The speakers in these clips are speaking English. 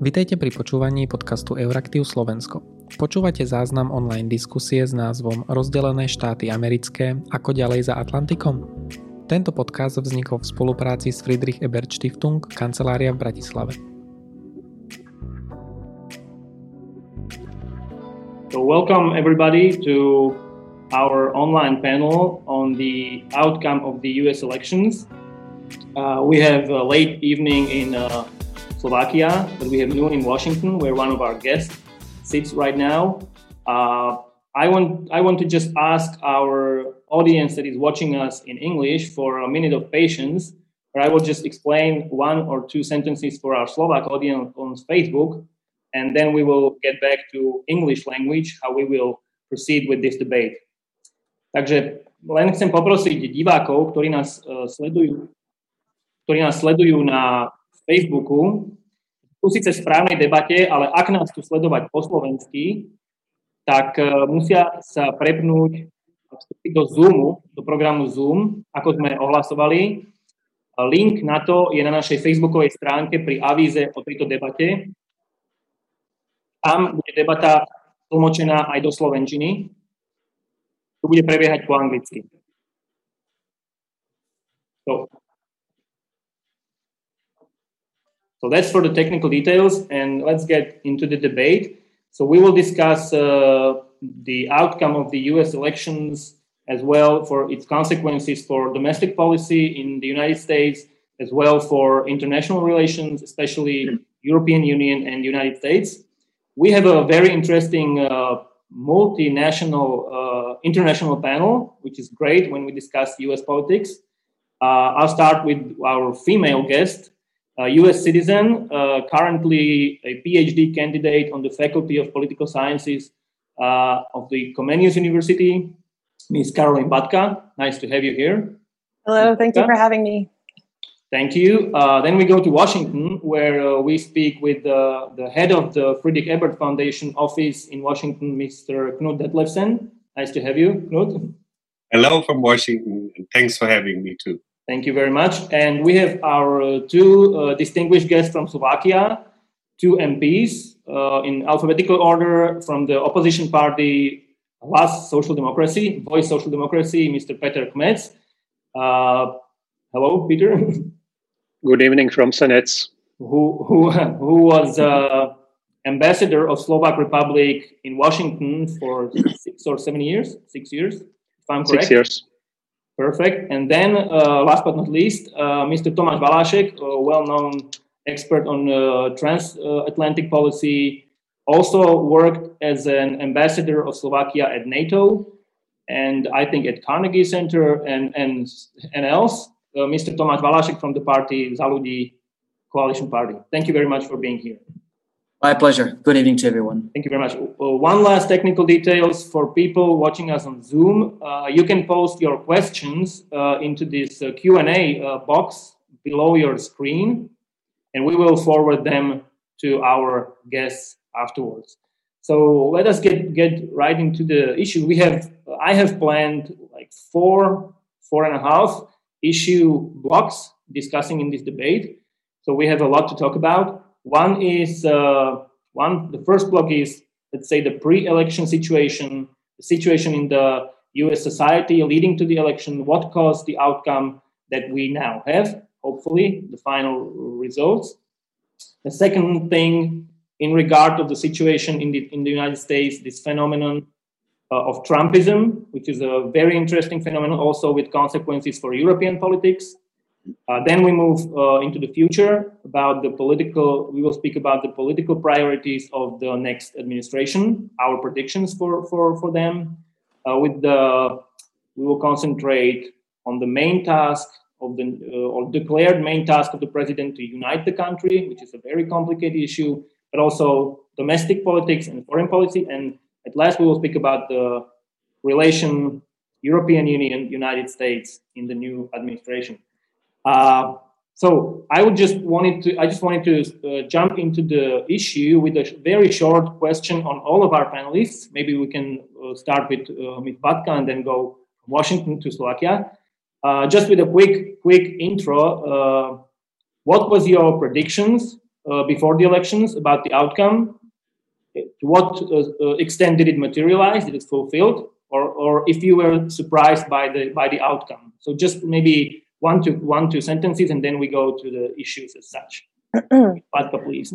Vitejte pri počúvaní podcastu Euraktiv Slovensko. Počúvate záznam online diskusie s názvom Rozdelené štáty americké ako ďalej za Atlantikom? Tento podcast vznikol v spolupráci s Friedrich Ebert Stiftung, kancelária v Bratislave. So welcome everybody to our online panel on the outcome of the US elections. Uh, we have a late evening in uh, Slovakia, but we have noon in Washington, where one of our guests sits right now. Uh, I want I want to just ask our audience that is watching us in English for a minute of patience, where I will just explain one or two sentences for our Slovak audience on Facebook, and then we will get back to English language, how we will proceed with this debate. Takže len chcem poprosiť divákov, ktorí nás uh, sledujú, ktorí nás sledujú na Facebooku, tu síce v správnej debate, ale ak nás tu sledovať po slovensky, tak uh, musia sa prepnúť do Zoomu, do programu Zoom, ako sme ohlasovali. Link na to je na našej facebookovej stránke pri avíze o tejto debate. Tam bude debata tlmočená aj do slovenčiny. Tu bude prebiehať po anglicky. So, So that's for the technical details, and let's get into the debate. So we will discuss uh, the outcome of the U.S. elections as well for its consequences for domestic policy in the United States, as well for international relations, especially European Union and United States. We have a very interesting uh, multinational uh, international panel, which is great when we discuss U.S. politics. Uh, I'll start with our female guest, a US citizen, uh, currently a PhD candidate on the Faculty of Political Sciences uh, of the Comenius University, Ms. Caroline Batka. Nice to have you here. Hello, thank you for having me. Thank you. Uh, then we go to Washington, where uh, we speak with uh, the head of the Friedrich Ebert Foundation office in Washington, Mr. Knut Detlefsen. Nice to have you, Knut. Hello from Washington, and thanks for having me too. Thank you very much. And we have our uh, two uh, distinguished guests from Slovakia, two MPs uh, in alphabetical order from the opposition party Hlas Social Democracy, Voice Social Democracy, Mr. Peter Kmec. Uh, hello, Peter. Good evening from Senec. Who, who, who was uh, ambassador of Slovak Republic in Washington for six or seven years? Six years, if I'm correct. Six years. Perfect. And then, uh, last but not least, uh, Mr. Tomáš Valášek, a well-known expert on uh, transatlantic policy, also worked as an ambassador of Slovakia at NATO, and I think at Carnegie Center and and and else. Uh, Mr. Tomáš Valášek from the party Za ľudí Coalition Party. Thank you very much for being here. My pleasure. Good evening to everyone. Thank you very much. One last technical details for people watching us on Zoom. Uh, you can post your questions uh, into this uh, Q&A uh, box below your screen, and we will forward them to our guests afterwards. So let us get, get right into the issue. We have, I have planned like four, four and a half issue blocks discussing in this debate. So we have a lot to talk about. One is uh, one. The first block is let's say the pre-election situation, the situation in the U.S. society leading to the election, what caused the outcome that we now have. Hopefully, the final results. The second thing, in regard of the situation in the in the United States, this phenomenon uh, of Trumpism, which is a very interesting phenomenon, also with consequences for European politics. Uh, then we move uh, into the future about the political. We will speak about the political priorities of the next administration, our predictions for for for them. Uh, with the, we will concentrate on the main task of the uh, or declared main task of the president to unite the country, which is a very complicated issue, but also domestic politics and foreign policy. And at last, we will speak about the relation European Union United States in the new administration. Uh, so I would just wanted to I just wanted to uh, jump into the issue with a very short question on all of our panelists. Maybe we can uh, start with uh, with Batka and then go from Washington to Slovakia. Uh, just with a quick quick intro, uh, what was your predictions uh, before the elections about the outcome. To what extent did it materialize? Did it fulfilled? Or, or if you were surprised by the by the outcome? So just maybe one to one two sentences, and then we go to the issues as such. Batka, please.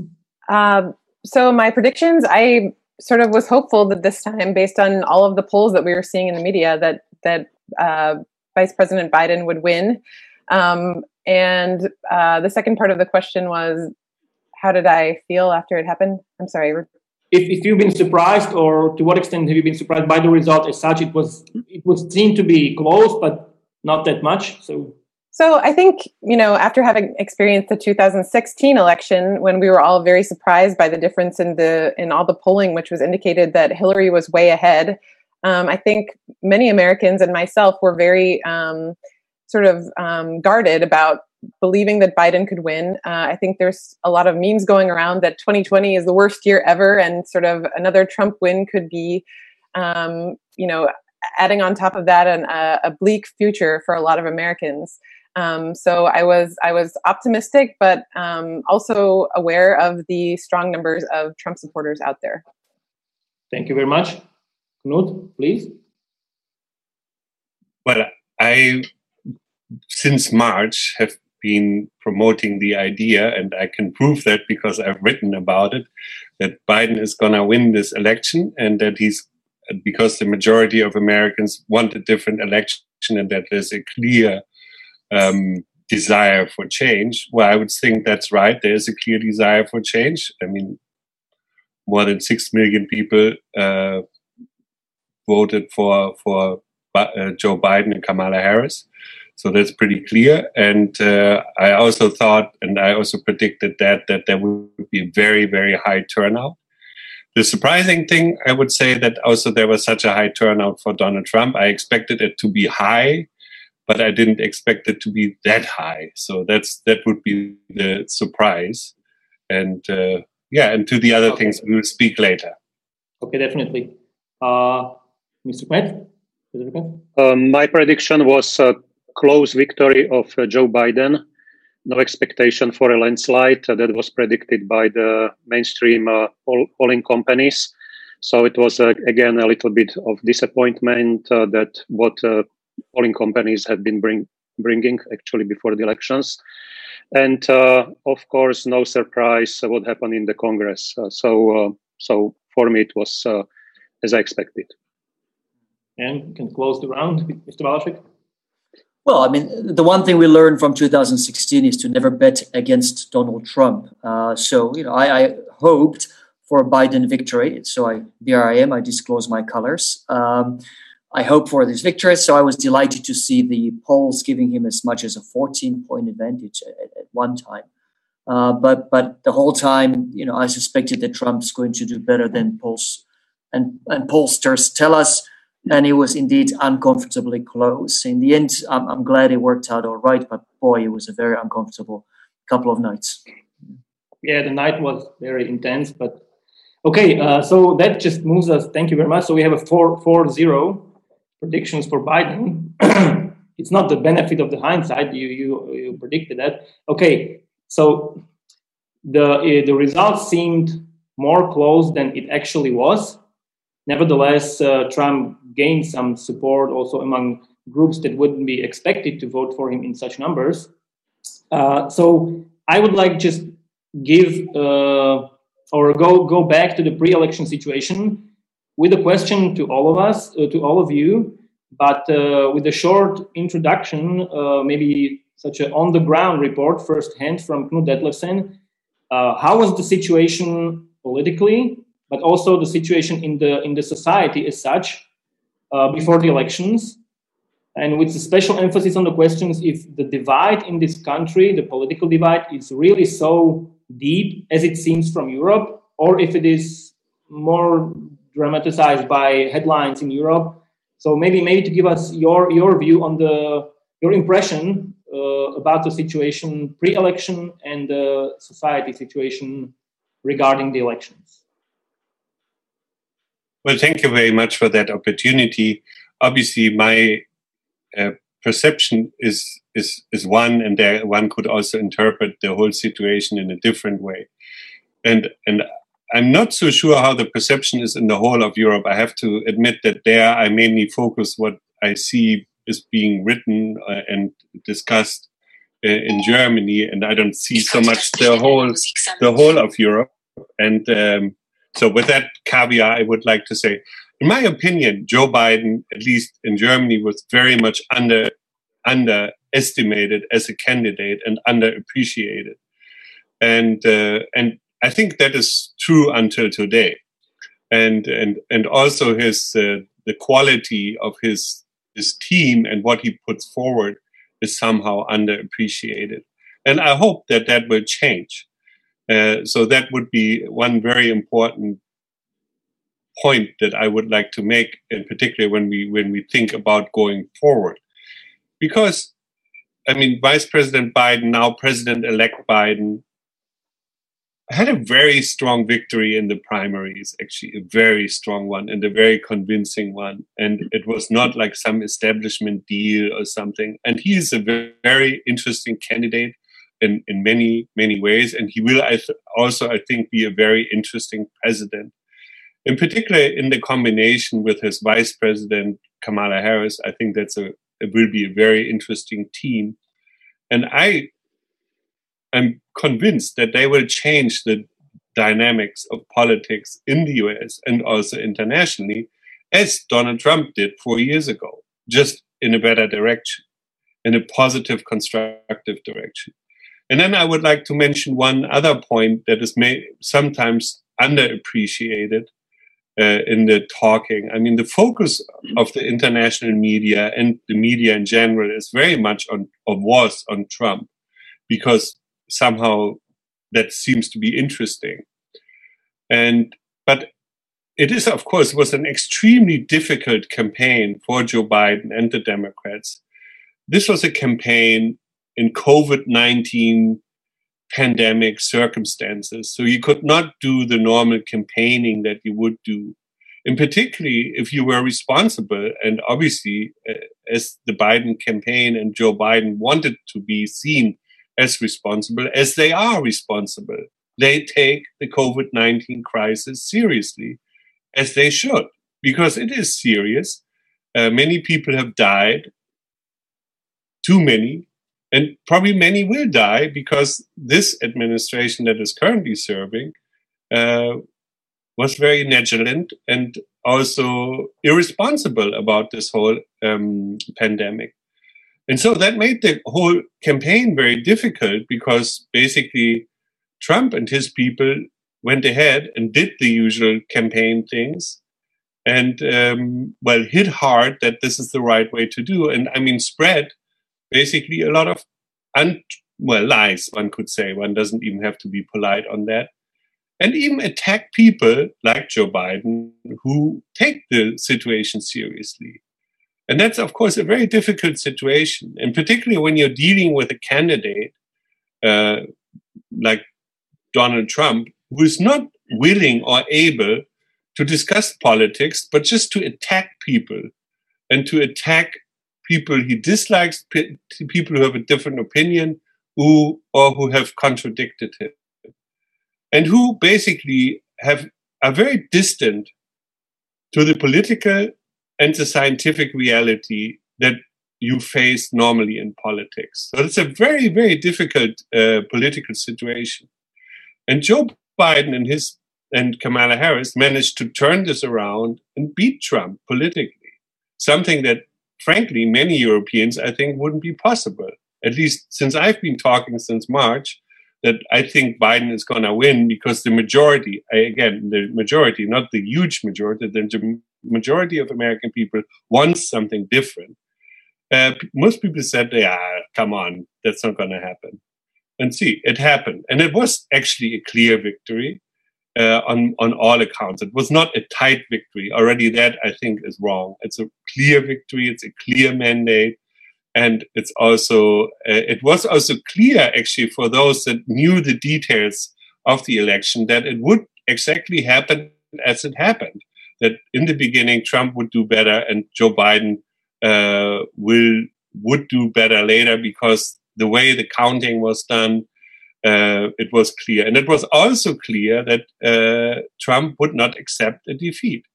Um, so my predictions, I sort of was hopeful that this time, based on all of the polls that we were seeing in the media, that that uh, Vice President Biden would win. Um, and uh, the second part of the question was, how did I feel after it happened? I'm sorry. If, if you've been surprised, or to what extent have you been surprised by the result as such? It was it was seen to be close, but not that much. So so I think, you know, after having experienced the 2016 election when we were all very surprised by the difference in the in all the polling which was indicated that Hillary was way ahead, um, I think many Americans and myself were very um, sort of um, guarded about believing that Biden could win. Uh, I think there's a lot of memes going around that 2020 is the worst year ever, and sort of another Trump win could be, um, you know, adding on top of that an, a, a bleak future for a lot of Americans. Um, so I was I was optimistic, but um, also aware of the strong numbers of Trump supporters out there. Thank you very much, Knut. Please. Well, I since March have been promoting the idea, and I can prove that because I've written about it, that Biden is going to win this election, and that he's because the majority of Americans want a different election, and that there's a clear um, desire for change. Well, I would think that's right. There is a clear desire for change. I mean, more than six million people uh, voted for for uh, Joe Biden and Kamala Harris. So that's pretty clear. And uh, I also thought, and I also predicted that that there would be a very very high turnout. The surprising thing, I would say, that also there was such a high turnout for Donald Trump. I expected it to be high but I didn't expect it to be that high. So that's that would be the surprise. And uh, yeah, and to the other okay. things we will speak later. Okay, definitely. Uh, Mr. Kmec? Um, my prediction was a close victory of uh, Joe Biden. No expectation for a landslide uh, that was predicted by the mainstream uh, polling companies. So it was uh, again a little bit of disappointment uh, that what polling companies have been bring, bringing actually before the elections. And uh, of course, no surprise what happened in the Congress. Uh, so, uh, so for me, it was uh, as I expected. And we can close the round, Mr. Valášek. Well, I mean, the one thing we learned from 2016 is to never bet against Donald Trump. Uh, so, you know, I, I, hoped for a Biden victory. So I, here I am, I disclose my colors. Um, I hope for this victory. So I was delighted to see the polls giving him as much as a 14 point advantage at, at one time. Uh, but but the whole time, you know, I suspected that Trump's going to do better than polls and, and pollsters tell us. And it was indeed uncomfortably close. In the end, I'm, I'm glad it worked out all right. But boy, it was a very uncomfortable couple of nights. Yeah, the night was very intense. But okay, uh, so that just moves us. Thank you very much. So we have a four four zero predictions for Biden. it's not the benefit of the hindsight. You you you predicted that. Okay, so the uh, the results seemed more close than it actually was. Nevertheless, uh, Trump gained some support also among groups that wouldn't be expected to vote for him in such numbers. Uh, so I would like just give uh, or go go back to the pre-election situation with a question to all of us, uh, to all of you, but uh, with a short introduction, uh, maybe such an on the ground report firsthand from Knut Detlefsen. How was the situation politically, but also the situation in the in the society as such before the elections? And with a special emphasis on the questions if the divide in this country, the political divide, is really so deep as it seems from Europe, or if it is more dramatized by headlines in Europe. So maybe maybe to give us your your view on the your impression uh, about the situation pre-election and the society situation regarding the elections. Well, thank you very much for that opportunity. Obviously, my uh, perception is is is one, and there one could also interpret the whole situation in a different way. and and I'm not so sure how the perception is in the whole of Europe. I have to admit that there I mainly focus what I see is being written uh, and discussed uh, in Germany, and I don't see so much the whole the whole of Europe. And um, so, with that caveat, I would like to say, in my opinion, Joe Biden, at least in Germany, was very much under underestimated as a candidate and underappreciated. And uh, and I think that is true until today. And and and also his uh, the quality of his his team and what he puts forward is somehow underappreciated. And I hope that that will change. Uh, so that would be one very important point that I would like to make, in particular when we when we think about going forward, because I mean, Vice President Biden, now President-elect Biden, had a very strong victory in the primaries, actually, a very strong one and a very convincing one. And it was not like some establishment deal or something. And he is a very interesting candidate in, in many, many ways. And he will I also, I think, be a very interesting president. In particular, in the combination with his vice president, Kamala Harris, I think that's a, it will be a very interesting team. And I I'm convinced that they will change the dynamics of politics in the US and also internationally, as Donald Trump did four years ago, just in a better direction, in a positive, constructive direction. And then I would like to mention one other point that is may, sometimes underappreciated uh, in the talking. I mean, the focus of the international media and the media in general is very much on, or was on Trump, because somehow that seems to be interesting. And but it is, of course, was an extremely difficult campaign for Joe Biden and the Democrats. This was a campaign in COVID 19 pandemic circumstances. So you could not do the normal campaigning that you would do. And particularly if you were responsible, and obviously, uh, as the Biden campaign and Joe Biden wanted to be seen as responsible as they are responsible. They take the COVID 19 crisis seriously, as they should, because it is serious. Uh, many people have died, too many, and probably many will die because this administration that is currently serving uh, was very negligent and also irresponsible about this whole um, pandemic. And so that made the whole campaign very difficult because basically Trump and his people went ahead and did the usual campaign things and, um, well, hit hard that this is the right way to do. And I mean, spread basically a lot of, un- well, lies, one could say. One doesn't even have to be polite on that. And even attack people like Joe Biden who take the situation seriously. And that's, of course, a very difficult situation. And particularly when you're dealing with a candidate uh, like Donald Trump, who is not willing or able to discuss politics, but just to attack people and to attack people he dislikes, people who have a different opinion, who or who have contradicted him, and who basically have are very distant to the political and the scientific reality that you face normally in politics. So it's a very, very difficult uh, political situation. And Joe Biden and his and Kamala Harris managed to turn this around and beat Trump politically, something that, frankly, many Europeans I think wouldn't be possible. At least since I've been talking since March, that I think Biden is going to win because the majority, again, the majority, not the huge majority, the majority of American people wants something different. Uh, most people said, yeah, come on, that's not going to happen. And see, it happened. And it was actually a clear victory uh, on, on all accounts. It was not a tight victory. Already that, I think, is wrong. It's a clear victory. It's a clear mandate. And it's also, uh, it was also clear actually for those that knew the details of the election that it would exactly happen as it happened that in the beginning Trump would do better and Joe Biden uh, will would do better later because the way the counting was done uh, it was clear. And it was also clear that uh, Trump would not accept a defeat.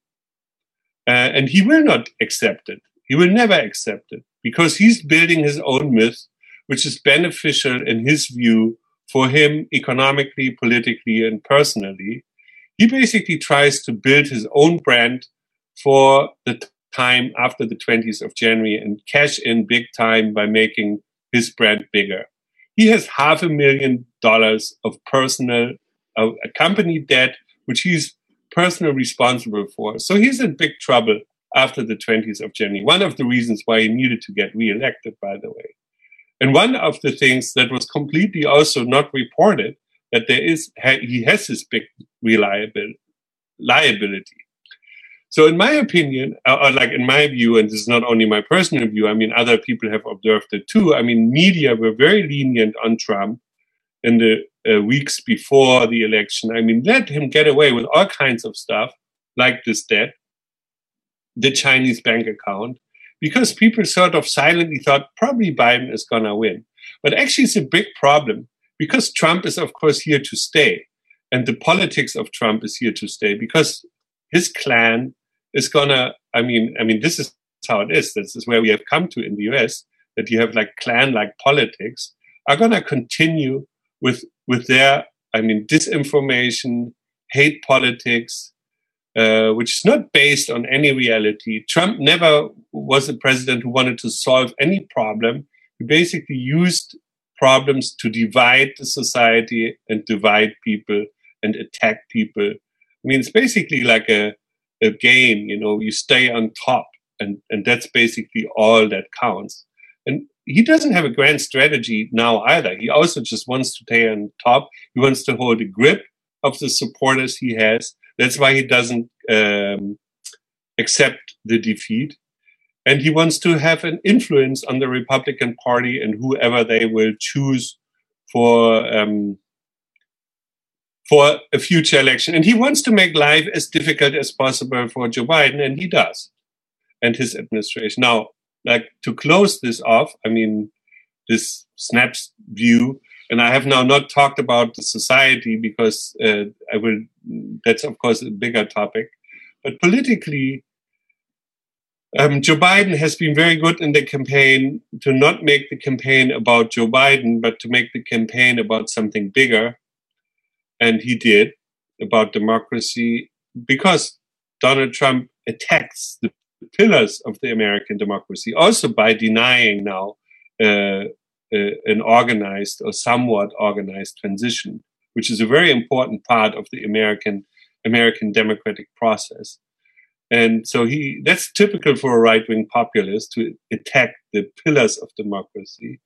Uh, and he will not accept it. He will never accept it because he's building his own myth, which is beneficial in his view for him economically, politically, and personally. He basically tries to build his own brand for the time after the 20th of January and cash in big time by making his brand bigger. He has half a million dollars of personal, uh, company debt, which he's personally responsible for. So he's in big trouble after the 20th of January. One of the reasons why he needed to get reelected, by the way. And one of the things that was completely also not reported that there is he has this big reliability liability so, in my opinion, or uh, uh, like in my view, and this is not only my personal view, I mean, other people have observed it too. I mean, media were very lenient on Trump in the uh, weeks before the election. I mean, let him get away with all kinds of stuff like this debt, the Chinese bank account, because people sort of silently thought probably Biden is going to win. But actually, it's a big problem because Trump is, of course, here to stay. And the politics of Trump is here to stay because his clan is gonna i mean i mean this is how it is this is where we have come to in the us that you have like clan like politics are gonna continue with with their i mean disinformation hate politics uh, which is not based on any reality. Trump never was a president who wanted to solve any problem. He basically used problems to divide the society and divide people and attack people. I mean, it's basically like a a game you know you stay on top and and that's basically all that counts and he doesn't have a grand strategy now either he also just wants to stay on top he wants to hold a grip of the supporters he has that's why he doesn't um, accept the defeat and he wants to have an influence on the republican party and whoever they will choose for um, for a future election. And he wants to make life as difficult as possible for Joe Biden, and he does, and his administration. Now, like to close this off, I mean, this snaps view, and I have now not talked about the society because uh, I will, that's of course a bigger topic. But politically, um, Joe Biden has been very good in the campaign to not make the campaign about Joe Biden, but to make the campaign about something bigger and he did about democracy because Donald Trump attacks the pillars of the American democracy, also by denying now uh, uh, an organized or somewhat organized transition, which is a very important part of the American American democratic process. And so he that's typical for a right wing populist to attack the pillars of democracy.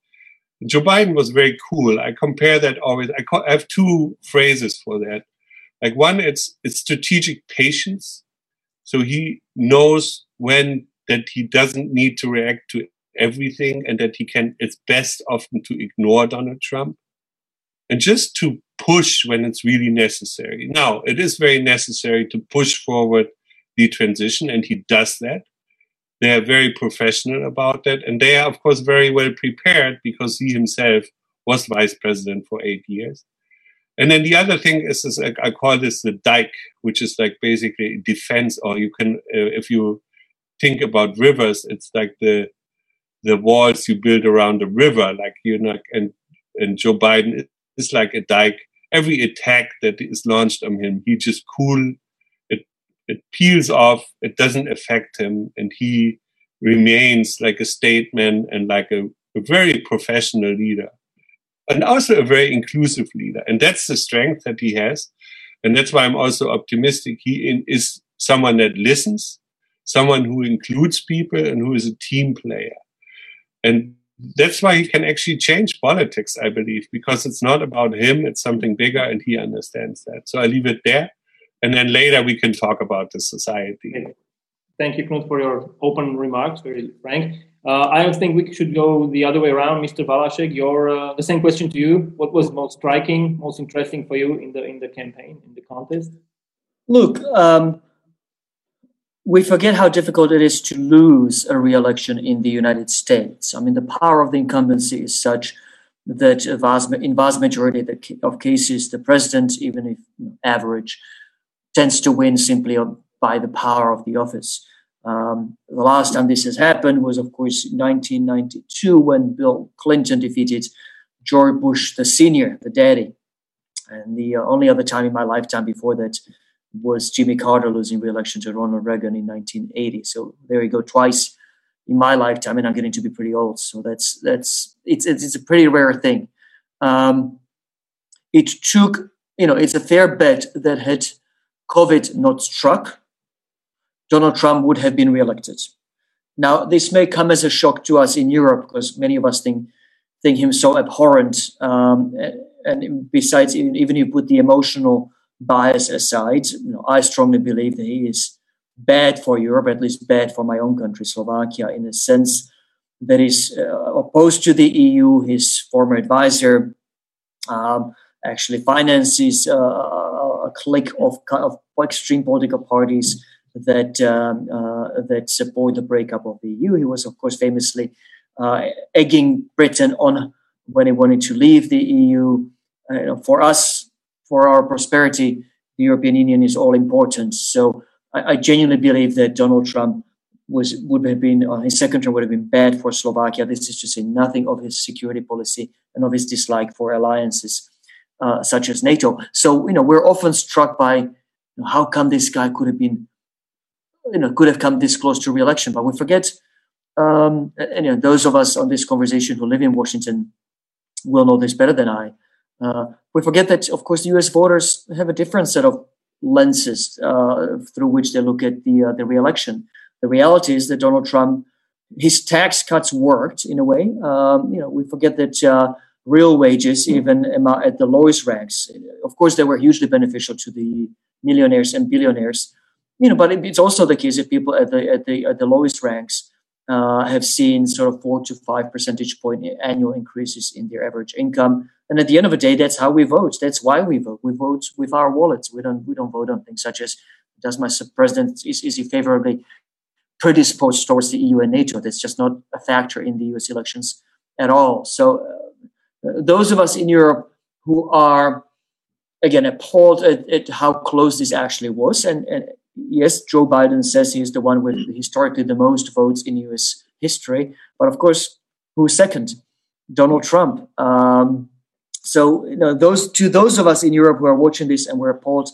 Joe Biden was very cool. I compare that always. I, I have two phrases for that. Like one, it's it's strategic patience. So he knows when that he doesn't need to react to everything, and that he can. It's best often to ignore Donald Trump, and just to push when it's really necessary. Now, it is very necessary to push forward the transition, and he does that. They are very professional about that. And they are, of course, very well prepared because he himself was vice president for eight years. And then the other thing is, is I call this the dike, which is like basically defense, or you can, uh, if you think about rivers, it's like the the walls you build around the river, like you know, and and Joe Biden is like a dike. Every attack that is launched on him, he just cool it peels off, it doesn't affect him, and he remains like a statesman and like a, a very professional leader. And also a very inclusive leader. And that's the strength that he has. And that's why I'm also optimistic. He in, is someone that listens, someone who includes people, and who is a team player. And that's why he can actually change politics, I believe, because it's not about him, it's something bigger, and he understands that. So I leave it there and then later we can talk about the society. Thank you, Knut, for your open remarks, very frank. Uh, I think we should go the other way around, Mr. Valasek. Your uh, the same question to you. What was most striking, most interesting for you in the in the campaign, in the contest? Look, um, we forget how difficult it is to lose a re-election in the United States. I mean, the power of the incumbency is such that vast, in vast majority of cases, the president, even if average, tends to win simply by the power of the office. Um, the last time this has happened was, of course, 1992 when Bill Clinton defeated George Bush the senior, the daddy. And the uh, only other time in my lifetime before that was Jimmy Carter losing re-election to Ronald Reagan in 1980. So there you go, twice in my lifetime, and I'm getting to be pretty old. So that's that's it's it's, it's a pretty rare thing. Um, it took, you know, it's a fair bet that had COVID not struck, Donald Trump would have been re-elected. Now, this may come as a shock to us in Europe because many of us think think him so abhorrent. Um, and besides, even, if you put the emotional bias aside, you know, I strongly believe that he is bad for Europe, at least bad for my own country, Slovakia, in a sense that is uh, opposed to the EU. His former advisor um, actually finances uh, a clique of, of extreme political parties that um, uh, that support the breakup of the EU. He was, of course, famously uh, egging Britain on when he wanted to leave the EU. Uh, for us, for our prosperity, the European Union is all important. So I, I genuinely believe that Donald Trump was would have been uh, his second term would have been bad for Slovakia. This is to say nothing of his security policy and of his dislike for alliances uh, such as NATO. So you know we're often struck by you know, how come this guy could have been you know could have come this close to re-election, but we forget um, and you know, those of us on this conversation who live in Washington will know this better than I. Uh, we forget that, of course, U.S. voters have a different set of lenses uh, through which they look at the uh, the re-election. The reality is that Donald Trump, his tax cuts worked in a way. Um, you know, we forget that uh, real wages, even at the lowest ranks, of course, they were hugely beneficial to the millionaires and billionaires. You know, but it's also the case that people at the at the at the lowest ranks uh, have seen sort of four to five percentage point annual increases in their average income. And at the end of the day, that's how we vote. That's why we vote. We vote with our wallets. We don't we don't vote on things such as does my president is, is he favorably predisposed towards the EU and NATO? That's just not a factor in the U.S. elections at all. So uh, those of us in Europe who are again appalled at, at how close this actually was and, and yes, Joe Biden says he's the one with historically the most votes in U.S. history, but of course, who's second? Donald Trump. Um, so, you know, those to those of us in Europe who are watching this and we're appalled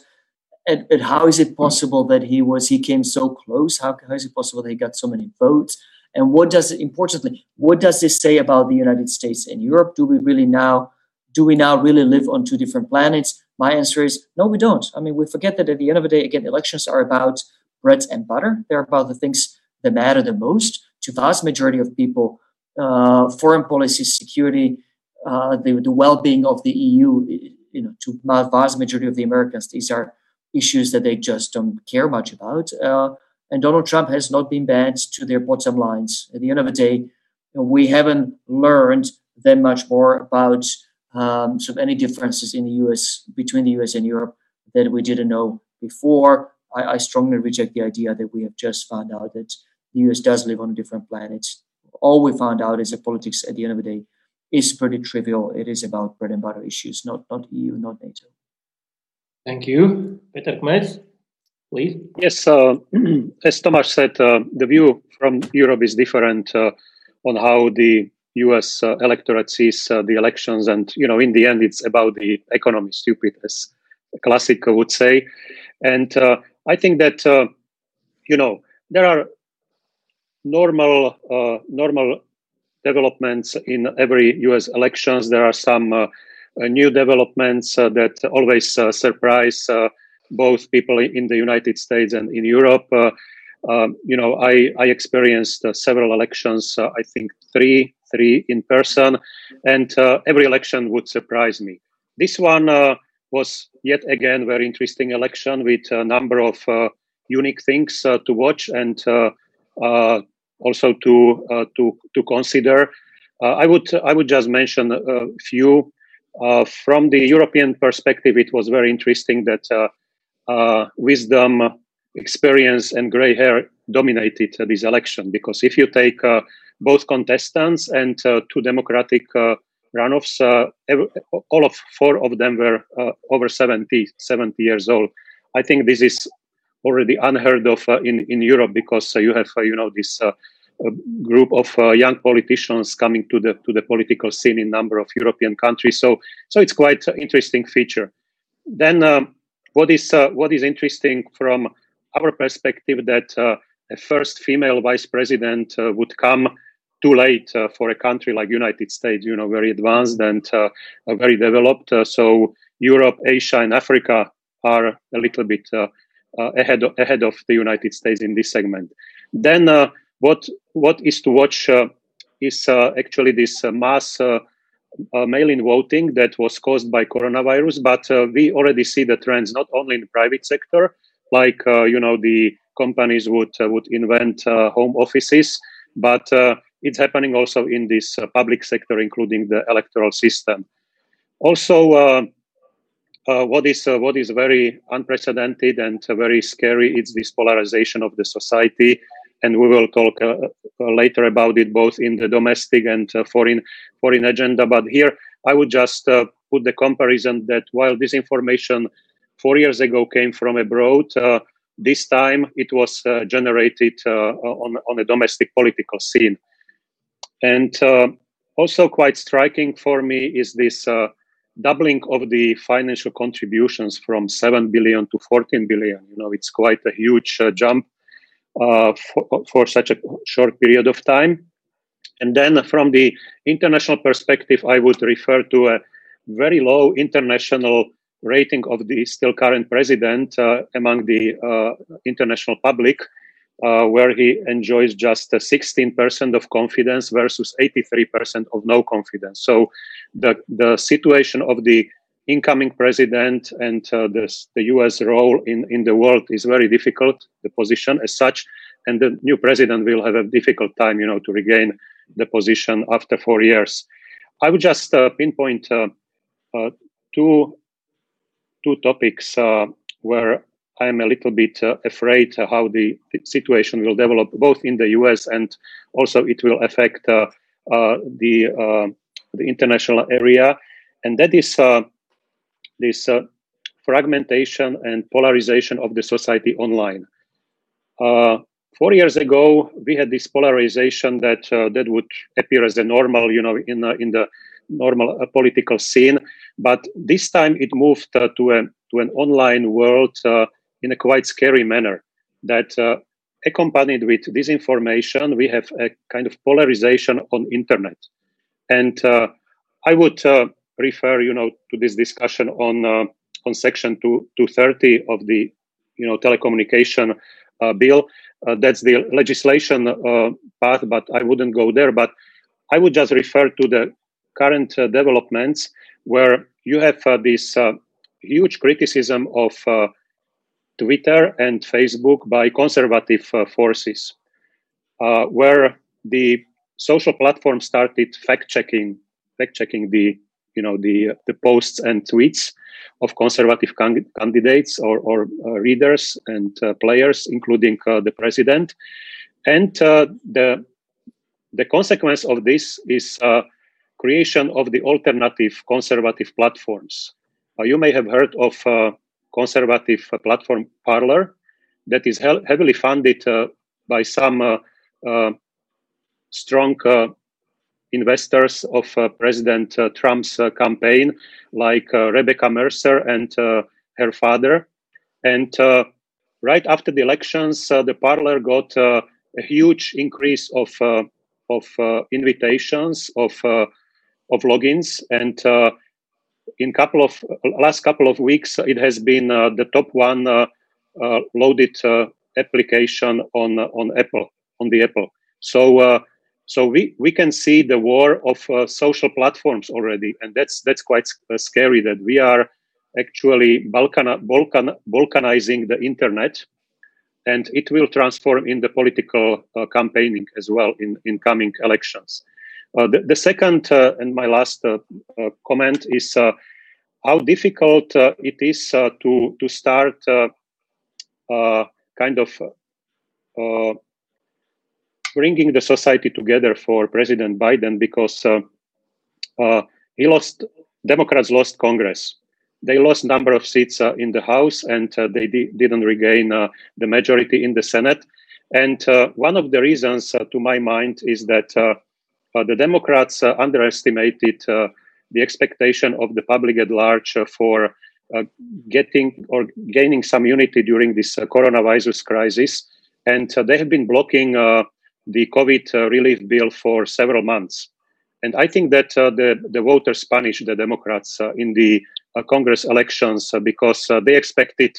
at, at, how is it possible that he was he came so close? How, how is it possible that he got so many votes? And what does it importantly, what does this say about the United States and Europe? Do we really now do we now really live on two different planets? My answer is no, we don't. I mean, we forget that at the end of the day, again, elections are about bread and butter. They're about the things that matter the most to vast majority of people. Uh, foreign policy, security, uh, the, the well-being of the EU, you know, to vast majority of the Americans, these are issues that they just don't care much about. Uh, and Donald Trump has not been bad to their bottom lines. At the end of the day, we haven't learned that much more about um, sort of any differences in the US between the US and Europe that we didn't know before. I, I, strongly reject the idea that we have just found out that the US does live on a different planet. All we found out is that politics at the end of the day is pretty trivial. It is about bread and butter issues, not not EU, not NATO. Thank you. Peter Kmec, please. Yes, uh, as Tomas said, uh, the view from Europe is different uh, on how the U.S. Uh, electorate sees uh, the elections, and you know, in the end, it's about the economy. Stupid, as a classic would say. And uh, I think that uh, you know there are normal uh, normal developments in every U.S. elections. There are some uh, new developments that always surprise both people in the United States and in Europe. Um, you know, I, I experienced several elections. I think three three in person, and uh, every election would surprise me. This one uh, was yet again very interesting election with a number of uh, unique things to watch and also to to to consider. I would I would just mention a few. Uh, from the European perspective, it was very interesting that uh, uh, wisdom, experience, and gray hair dominated this election. Because if you take both contestants and uh, two Democratic uh, runoffs. all of four of them were over 70, 70 years old. I think this is already unheard of in in Europe because you have you know this group of uh, young politicians coming to the to the political scene in a number of European countries. So so it's quite an interesting feature. Then what is uh, what is interesting from our perspective that uh, a first female vice president uh, would come too late uh, for a country like United States, you know, very advanced and uh, very developed. so Europe, Asia, and Africa are a little bit Uh, ahead of, ahead of the United States in this segment. Then uh, what what is to watch uh, is uh, actually this uh, mass uh, mail-in voting that was caused by coronavirus, but we already see the trends not only in the private sector, like you know the companies would would invent home offices, but it's happening also in this public sector, including the electoral system. Also, uh, what is uh, what is very unprecedented and uh, very scary is this polarization of the society and we will talk uh, uh, later about it both in the domestic and uh, foreign foreign agenda. But here, I would just put the comparison that while this information four years ago came from abroad, this time it was generated on on a domestic political scene, and also quite striking for me is this doubling of the financial contributions from 7 billion to 14 billion you know it's quite a huge uh, jump uh, for, for such a short period of time. And then from the international perspective, I would refer to a very low international rating of the still current president uh, among the uh, international public, uh, where he enjoys just 16% of confidence versus 83% of no confidence. So the, the situation of the incoming president and uh, this, the US role in, in the world is very difficult, the position as such. And the new president will have a difficult time, you know, to regain the position after four years. I would just uh, pinpoint uh, uh two, two topics uh, where I'm a little bit uh, afraid how the situation will develop, both in the US and also it will affect the, the international area. And that is this uh, fragmentation and polarization of the society online. Uh, four years ago, we had this polarization that uh, that would appear as a normal, you know, in in the normal uh, political scene, but this time it moved uh, to a to an online world uh, in a quite scary manner. That accompanied with disinformation, we have a kind of polarization on internet, and I would refer, you know, to this discussion on uh, on Section 2, 230 of the, you know, telecommunication uh, bill. Uh, that's the legislation uh, path, but I wouldn't go there. But I would just refer to the current uh, developments where you have uh, this huge criticism of Twitter and Facebook by conservative forces, where the social platform started fact checking fact checking the you know the the posts and tweets of conservative can- candidates or, or uh, readers and uh, players, including uh, the president. And uh, the the consequence of this is uh, creation of the alternative conservative platforms. Uh, you may have heard of conservative uh, platform Parler, that is he- heavily funded uh, by some uh, strong investors of uh, President uh, Trump's uh, campaign, like Rebecca Mercer and her father. And right after the elections, the Parler got a huge increase of of invitations of of logins and in couple of last couple of weeks it has been uh, the top one uh, uh, loaded application on on apple on the apple so so we, we can see the war of uh, social platforms already, and that's that's quite uh, scary. That we are actually Balkan, Balkan, balkanizing the internet, and it will transform in the political uh, campaigning as well in in coming elections. Uh, the, the, second uh, and my last uh, comment is how difficult it is to to start kind of bringing the society together for President Biden because uh, uh, he lost. Democrats lost Congress. They lost number of seats uh, in the House, and they di- didn't regain the majority in the Senate. And one of the reasons, to my mind, is that Uh, the Democrats uh, underestimated uh, the expectation of the public at large for getting or gaining some unity during this coronavirus crisis. And they have been blocking the COVID relief bill for several months. And I think that uh, the, the voters punished the Democrats uh, in the uh, Congress elections because they expected,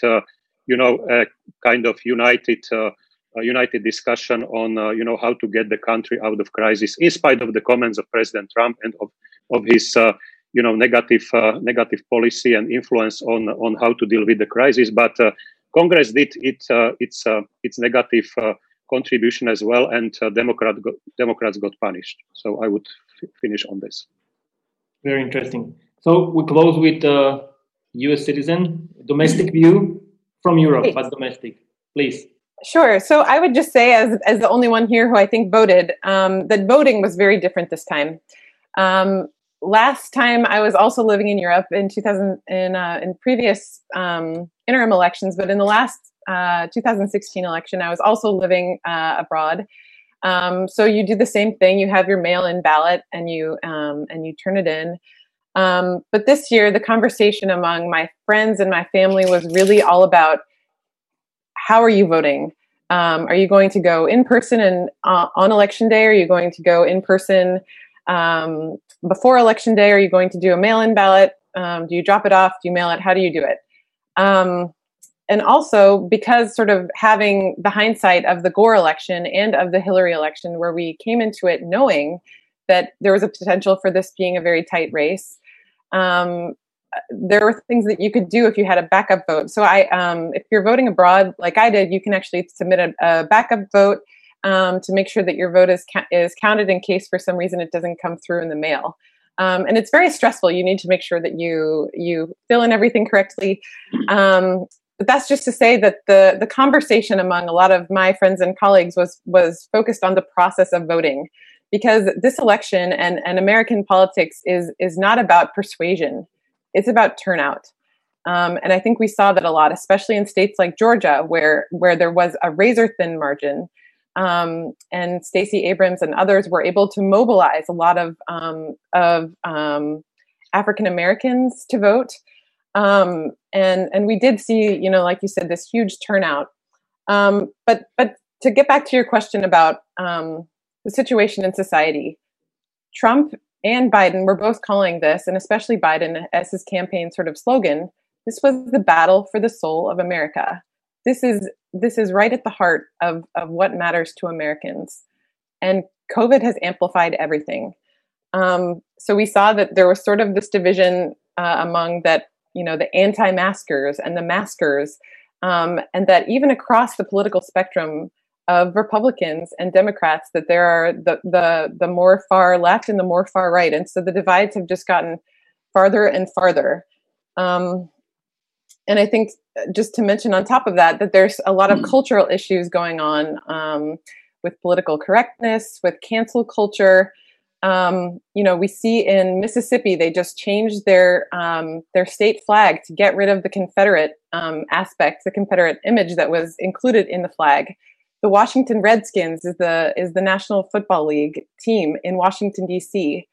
you know, a kind of united, Uh, united discussion on, uh, you know, how to get the country out of crisis, in spite of the comments of President Trump and of, of his, uh, you know, negative, negative policy and influence on, on how to deal with the crisis. But Congress did it, its, its negative contribution as well, and uh, Democrat got, Democrats got punished. So I would f- finish on this. Very interesting. So we close with uh, U.S. citizen domestic view from Europe, but domestic, please. Sure. So I would just say, as as the only one here who I think voted, um, that voting was very different this time. Um, last time I was also living in Europe in 2000 in uh, in previous um, interim elections, but in the last uh, 2016 election, I was also living uh, abroad. Um, so you do the same thing. You have your mail-in ballot, and you um, and you turn it in. Um, but this year, the conversation among my friends and my family was really all about how are you voting? Um, are you going to go in person and uh, on election day? Are you going to go in person um, before election day? Are you going to do a mail-in ballot? Um, do you drop it off? Do you mail it? How do you do it? Um, and also because sort of having the hindsight of the Gore election and of the Hillary election, where we came into it knowing that there was a potential for this being a very tight race. Um, there were things that you could do if you had a backup vote. So I, um, if you're voting abroad, like I did, you can actually submit a, a backup vote um, to make sure that your vote is ca- is counted in case for some reason it doesn't come through in the mail. Um, and it's very stressful. You need to make sure that you you fill in everything correctly. Um, but that's just to say that the the conversation among a lot of my friends and colleagues was was focused on the process of voting because this election and, and American politics is is not about persuasion. It's about turnout. Um, and I think we saw that a lot, especially in states like Georgia, where where there was a razor thin margin. Um, and Stacey Abrams and others were able to mobilize a lot of um, of um, African Americans to vote. Um, and and we did see, you know, like you said, this huge turnout. Um, but but to get back to your question about the situation in society, Trump and Biden were both calling this, and especially Biden as his campaign sort of slogan. This was the battle for the soul of America. This is this is right at the heart of of what matters to Americans, and COVID has amplified everything. Um, so we saw that there was sort of this division uh, among that you know the anti-maskers and the maskers um, and that even across the political spectrum of republicans and democrats that there are the, the the more far left and the more far right and so the divides have just gotten farther and farther um, and i think uh, just to mention on top of that that there's a lot of hmm. cultural issues going on um, with political correctness with cancel culture um, you know, we see in Mississippi they just changed their um, their state flag to get rid of the Confederate um, aspect, the Confederate image that was included in the flag. The Washington Redskins is the is the National Football League team in Washington D.C.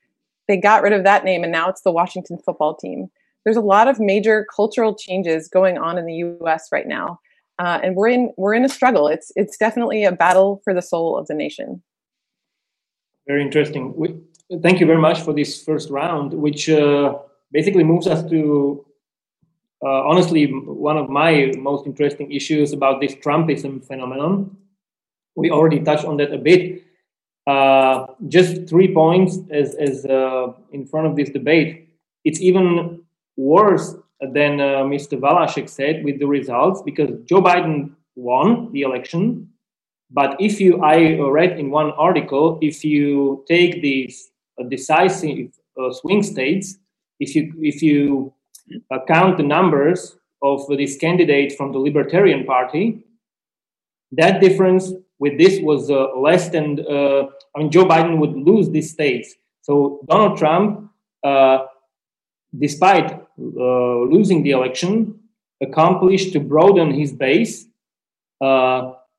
They got rid of that name, and now it's the Washington Football Team. There's a lot of major cultural changes going on in the U.S. right now, uh, and we're in we're in a struggle. It's it's definitely a battle for the soul of the nation. Very interesting. We, thank you very much for this first round, which uh, basically moves us to uh, honestly one of my most interesting issues about this Trumpism phenomenon. We already touched on that a bit. Uh, just three points as, as uh, in front of this debate. It's even worse than uh, Mr. Valášek said with the results because Joe Biden won the election but if you, I read in one article, if you take these uh, decisive uh, swing states, if you if you uh, count the numbers of this candidate from the Libertarian Party, that difference with this was uh, less than. Uh, I mean, Joe Biden would lose these states. So Donald Trump uh, despite losing the election, accomplished to broaden his base,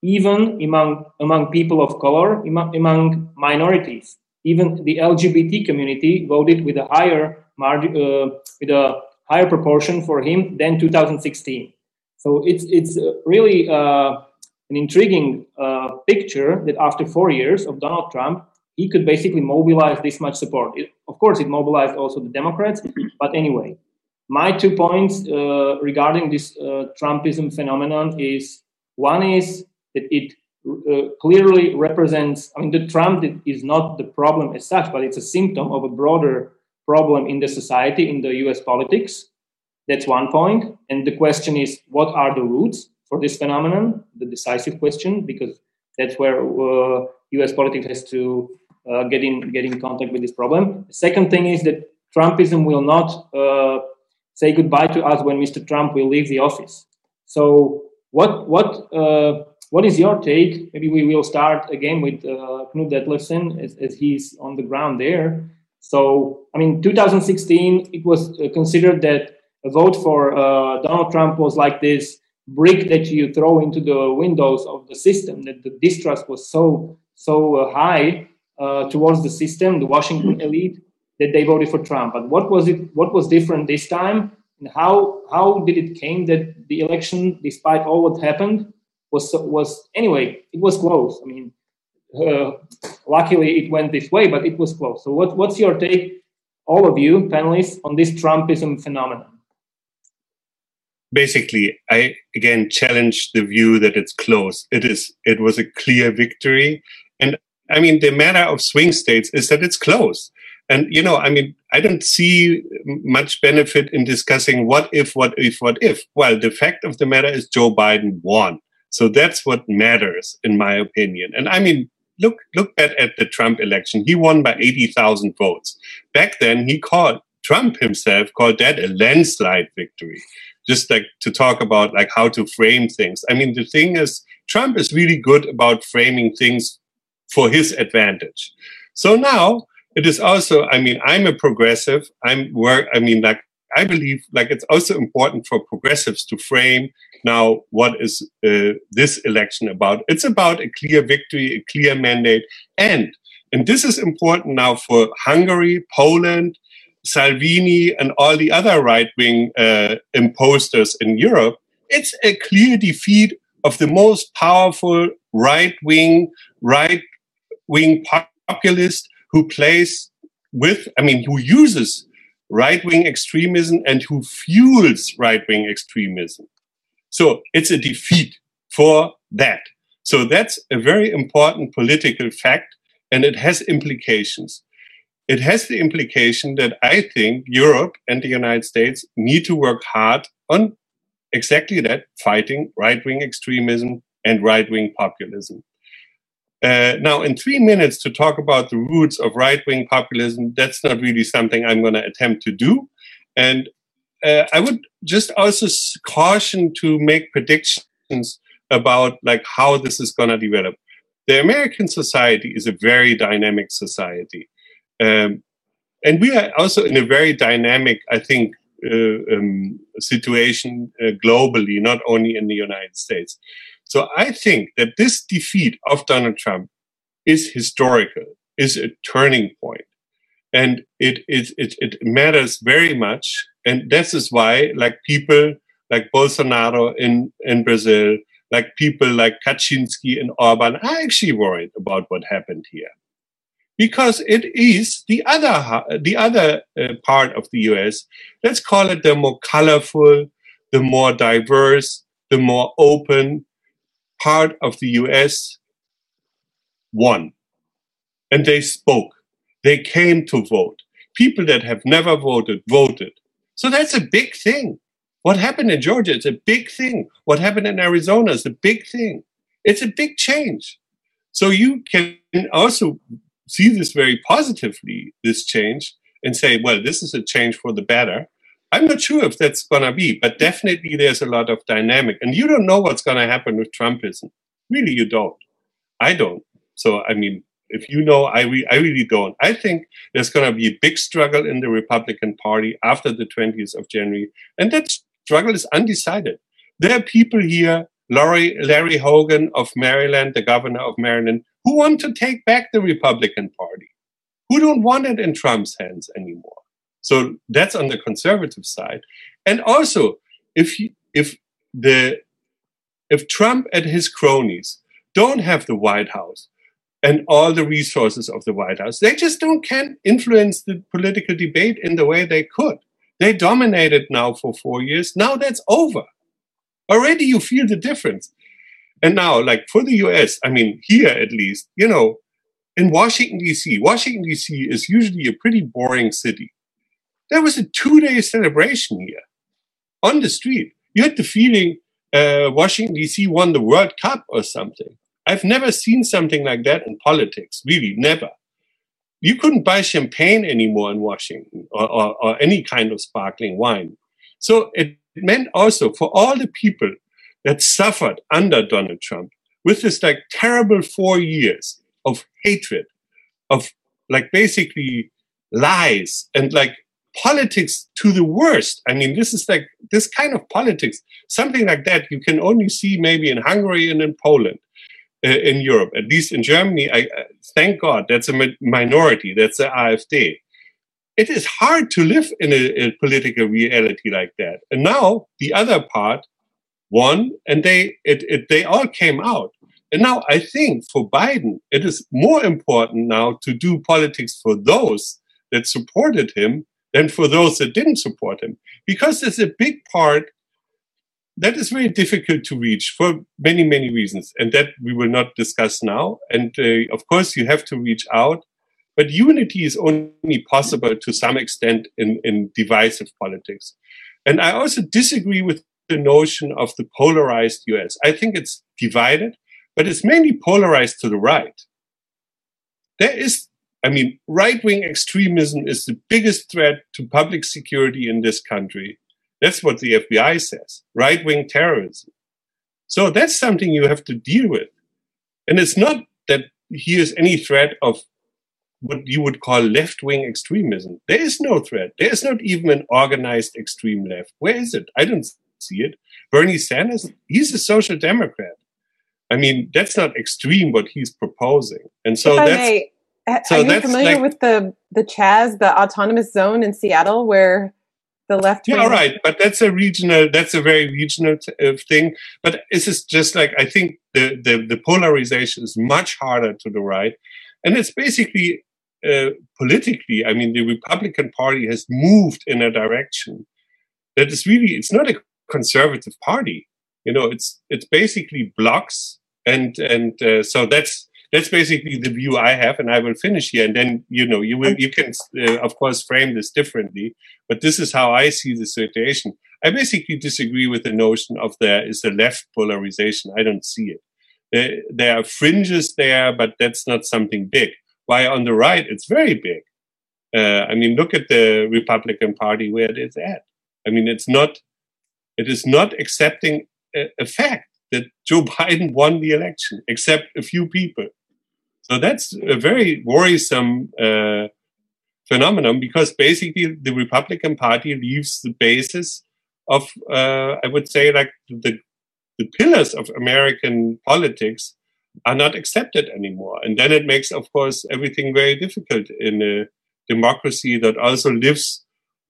even among among people of color, among, among, minorities. Even the LGBT community voted with a higher margin, with a higher proportion for him than 2016. So it's it's really uh, an intriguing uh, picture that after four years of Donald Trump, he could basically mobilize this much support. It, of course, it mobilized also the Democrats, but anyway, my two points uh, regarding this uh, Trumpism phenomenon is one is that it uh, clearly represents, I mean, the Trump is not the problem as such, but it's a symptom of a broader problem in the society, in the US politics. That's one point. And the question is, what are the roots for this phenomenon? The decisive question, because that's where US uh, politics has to uh, get in get in contact with this problem. The second thing is that Trumpism will not uh, say goodbye to us when Mr. Trump will leave the office. So what what uh, what is your take? Maybe we will start again with uh, Knut Dethlefsen as, as he's on the ground there. So I mean, 2016 it was uh, considered that a vote for Donald Trump was like this brick that you throw into the windows of the system. That the distrust was so so uh, high uh, towards the system, the Washington elite, that they voted for Trump. But what was it? What was different this time? And how how did it came that the election, despite all what happened, was was anyway? It was close. I mean, uh, luckily it went this way, but it was close. So what what's your take, all of you panelists, on this Trumpism phenomenon? Basically, I again challenge the view that it's close. It is. It was a clear victory, and I mean, the matter of swing states is that it's close. And, you know, I mean, I don't see much benefit in discussing what if, what if, what if. Well, the fact of the matter is Joe Biden won. So that's what matters, in my opinion. And I mean, look, look at, at the Trump election. He won by 80,000 votes. Back then, he called, Trump himself called that a landslide victory. Just like to talk about like how to frame things. I mean, the thing is, Trump is really good about framing things for his advantage. So now it is also, I mean, I'm a progressive. I'm work, I mean, like, I believe like it's also important for progressives to frame now what is uh, this election about. It's about a clear victory, a clear mandate. And, and this is important now for Hungary, Poland, Salvini, and all the other right wing uh, imposters in Europe. It's a clear defeat of the most powerful right wing, right wing populist who plays with, I mean, who uses right wing extremism and who fuels right wing extremism. So it's a defeat for that. So that's a very important political fact and it has implications. It has the implication that I think Europe and the United States need to work hard on exactly that fighting right wing extremism and right wing populism. Uh, now, in three minutes to talk about the roots of right wing populism, that's not really something I'm going to attempt to do. And uh, I would just also caution to make predictions about like how this is going to develop. The American society is a very dynamic society. Um, and we are also in a very dynamic, I think, uh, um, situation uh, globally, not only in the United States. So I think that this defeat of Donald Trump is historical, is a turning. And it, it, it, it matters very much. And this is why, like people like Bolsonaro in, in Brazil, like people like Kaczynski and Orban are actually worried about what happened here. Because it is the other, the other uh, part of the US, let's call it the more colorful, the more diverse, the more open, part of the US won. And they spoke. They came to vote. People that have never voted, voted. So that's a big thing. What happened in Georgia is a big thing. What happened in Arizona is a big thing. It's a big change. So you can also see this very positively, this change, and say, well, this is a change for the better. I'm not sure if that's going to be, but definitely there's a lot of dynamic. And you don't know what's going to happen with Trumpism. Really, you don't. I don't. So, I mean, if you know, I, re- I really don't. I think there's going to be a big struggle in the Republican Party after the 20th of January, and that struggle is undecided. There are people here, Larry, Larry Hogan of Maryland, the governor of Maryland, who want to take back the Republican Party, who don't want it in Trump's hands anymore. So that's on the conservative side. And also, if if the if Trump and his cronies don't have the White House and all the resources of the White House, they just don't can influence the political debate in the way they could. They dominated now for four years. Now that's over. Already you feel the difference. And now, like for the US, I mean, here at least, you know, in Washington, D.C., Washington, D.C. is usually a pretty boring city. There was a two day celebration here on the street. You had the feeling uh, Washington, D.C. won the World Cup or something. I've never seen something like that in politics, really, never. You couldn't buy champagne anymore in Washington or, or, or any kind of sparkling wine. So it meant also for all the people that suffered under Donald Trump with this like terrible four years of hatred, of like basically lies and like politics to the worst. I mean, this is like this kind of politics, something like that you can only see maybe in Hungary and in Poland. Uh, in Europe, at least in Germany, I uh, thank God that's a mi- minority. That's the AfD. It is hard to live in a, a political reality like that. And now the other part won, and they it, it they all came out. And now I think for Biden, it is more important now to do politics for those that supported him than for those that didn't support him. Because there's a big part that is very difficult to reach for many, many reasons, and that we will not discuss now. And uh, of course, you have to reach out, but unity is only possible to some extent in, in divisive politics. And I also disagree with the notion of the polarized US. I think it's divided, but it's mainly polarized to the right. There is I mean, right wing extremism is the biggest threat to public security in this country. That's what the FBI says right wing terrorism. So that's something you have to deal with. And it's not that here's any threat of what you would call left wing extremism. There is no threat. There is not even an organized extreme left. Where is it? I don't see it. Bernie Sanders, he's a social democrat. I mean, that's not extreme what he's proposing. And so that's. May, so Are you familiar like, with the the Chaz, the autonomous zone in Seattle, where the left? Yeah, all right, but that's a regional. That's a very regional t- uh, thing. But this is just like I think the, the the polarization is much harder to the right, and it's basically uh, politically. I mean, the Republican Party has moved in a direction that is really. It's not a conservative party. You know, it's it's basically blocks, and and uh, so that's that's basically the view I have, and I will finish here. And then you know you will you can uh, of course frame this differently, but this is how I see the situation. I basically disagree with the notion of there is a left polarization. I don't see it. There are fringes there, but that's not something big. Why on the right it's very big. Uh, I mean, look at the Republican Party where it is at. I mean, it's not. It is not accepting a, a fact that Joe Biden won the election, except a few people. So that's a very worrisome uh, phenomenon because basically the Republican Party leaves the basis of, uh, I would say, like the the pillars of American politics are not accepted anymore, and then it makes, of course, everything very difficult in a democracy that also lives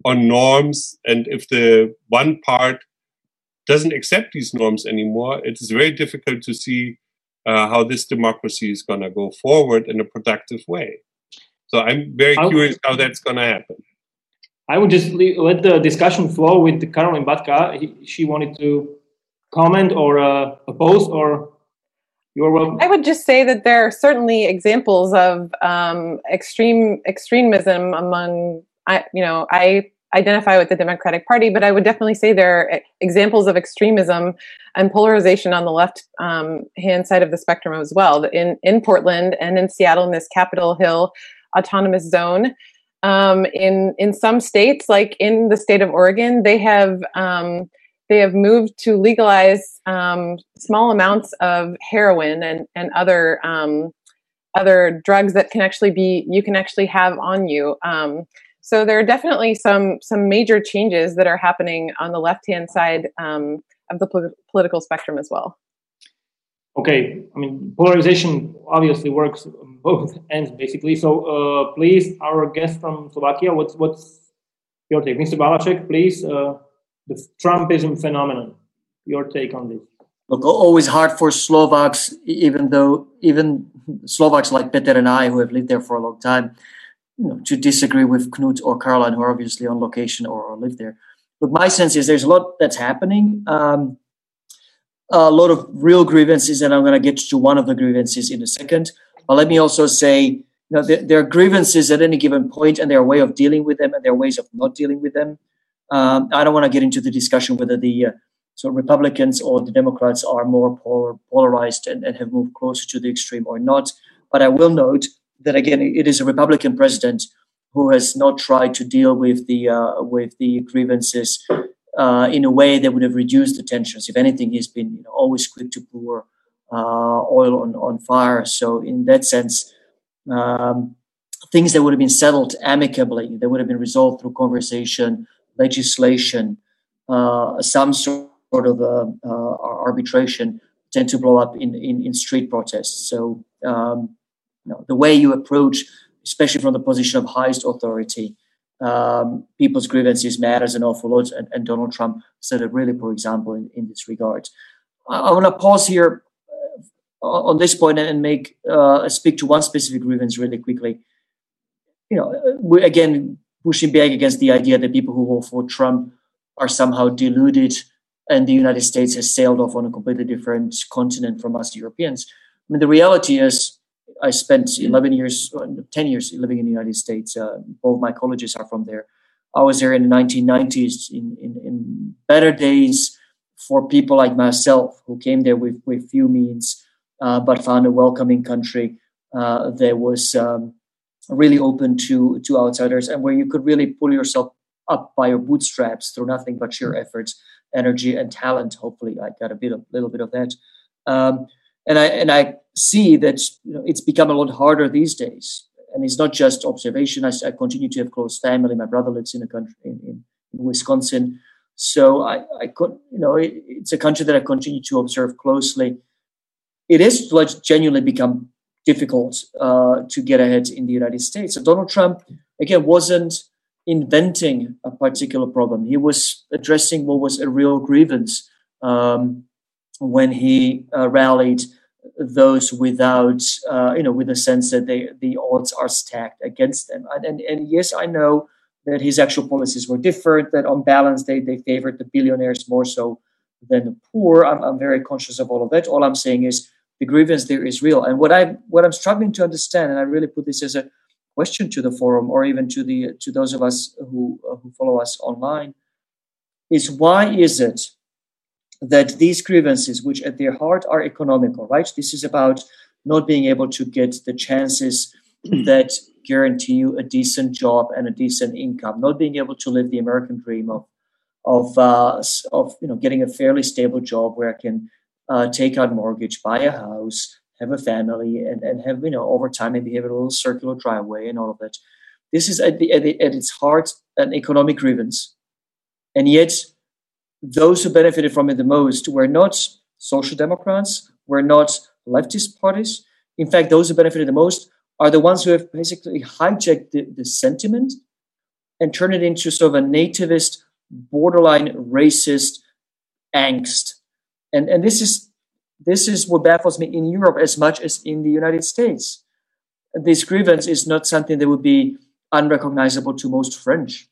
on norms. And if the one part doesn't accept these norms anymore, it is very difficult to see uh, how this democracy is going to go forward in a productive way. So I'm very curious how that's going to happen. I would just let the discussion flow with Caroline Batka. He, she wanted to comment or uh, oppose, or you're welcome. I would just say that there are certainly examples of um, extreme extremism among. I, you know, I identify with the Democratic Party, but I would definitely say there are examples of extremism and polarization on the left um, hand side of the spectrum as well. In in Portland and in Seattle, in this Capitol Hill autonomous zone, um, in in some states, like in the state of Oregon, they have um, they have moved to legalize um, small amounts of heroin and and other um, other drugs that can actually be you can actually have on you. Um, so there are definitely some some major changes that are happening on the left hand side um, of the pol- political spectrum as well. Okay, I mean polarization obviously works both ends basically. So uh, please, our guest from Slovakia, what's what's your take, Mr. Valášek? Please, uh, the Trumpism phenomenon. Your take on this? Look, always hard for Slovaks, even though even Slovaks like Peter and I, who have lived there for a long time, you know, to disagree with Knut or Caroline, who are obviously on location or, or live there. But my sense is there's a lot that's happening. Um, a lot of real grievances, and I'm going to get to one of the grievances in a second. But let me also say, you know, there, there, are grievances at any given point, and there are way of dealing with them, and there are ways of not dealing with them. Um, I don't want to get into the discussion whether the uh, so Republicans or the Democrats are more polar, polarized and, and have moved closer to the extreme or not. But I will note that again, it is a Republican president who has not tried to deal with the uh, with the grievances uh, in a way that would have reduced the tensions. If anything, he's been you know, always quick to pour uh, oil on, on fire. So in that sense, um, things that would have been settled amicably, that would have been resolved through conversation, legislation, uh, some sort of uh, uh, arbitration, tend to blow up in, in, in street protests. So um, you know, the way you approach, especially from the position of highest authority, um, people's grievances matters an awful lot. And, and, Donald Trump set a really poor example in, in this regard. I, I want to pause here uh, on this point and make uh, speak to one specific grievance really quickly. You know, we, again, pushing back against the idea that people who vote for Trump are somehow deluded and the United States has sailed off on a completely different continent from us Europeans. I mean, the reality is I spent 11 years, 10 years living in the United States. Uh, both my colleges are from there. I was there in the 1990s in, in, in, better days for people like myself who came there with, with few means, uh, but found a welcoming country uh, that was um, really open to, to outsiders and where you could really pull yourself up by your bootstraps through nothing but sheer efforts, energy, and talent. Hopefully, I got a bit, a little bit of that. Um, and I and I see that you know, it's become a lot harder these days. And it's not just observation. I, I continue to have close family. My brother lives in a country in, in, in Wisconsin, so I, I could, you know, it, it's a country that I continue to observe closely. It is genuinely become difficult uh, to get ahead in the United States. So Donald Trump again wasn't inventing a particular problem. He was addressing what was a real grievance um, when he uh, rallied those without, uh, you know, with a sense that they, the odds are stacked against them. And, and, and, yes, I know that his actual policies were different, that on balance they, they favored the billionaires more so than the poor. I'm, I'm very conscious of all of that. All I'm saying is the grievance there is real. And what I what I'm struggling to understand, and I really put this as a question to the forum or even to the to those of us who uh, who follow us online, is why is it that these grievances, which at their heart are economical, right? This is about not being able to get the chances that guarantee you a decent job and a decent income, not being able to live the American dream of of uh, of you know getting a fairly stable job where I can uh, take out mortgage, buy a house, have a family, and, and have you know over time maybe have a little circular driveway and all of that. This is at the, at, the, at its heart an economic grievance, and yet those who benefited from it the most were not social democrats, were not leftist parties. In fact, those who benefited the most are the ones who have basically hijacked the, the sentiment and turned it into sort of a nativist, borderline racist angst. And, and this is this is what baffles me in Europe as much as in the United States. This grievance is not something that would be unrecognizable to most French.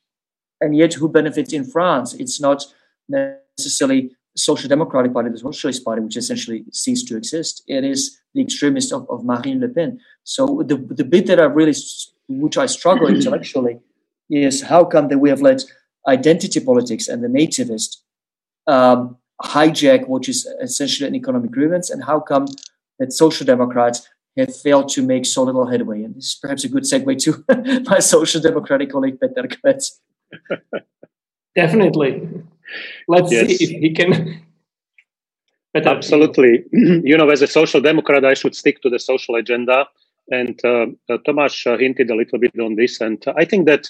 And yet, who benefits in France? It's not necessarily Social Democratic Party, the Socialist Party, which essentially ceased to exist. It is the extremist of, of Marine Le Pen. So the, the bit that I really, which I struggle intellectually, is how come that we have let identity politics and the nativist um, hijack, which is essentially an economic grievance, and how come that social democrats have failed to make so little headway? And this is perhaps a good segue to my social democratic colleague Peter Kmec. Definitely. Let's yes. see if he can. Absolutely. you know, as a social democrat, I should stick to the social agenda. and uh, uh, Tomas hinted a little bit on this, and I think that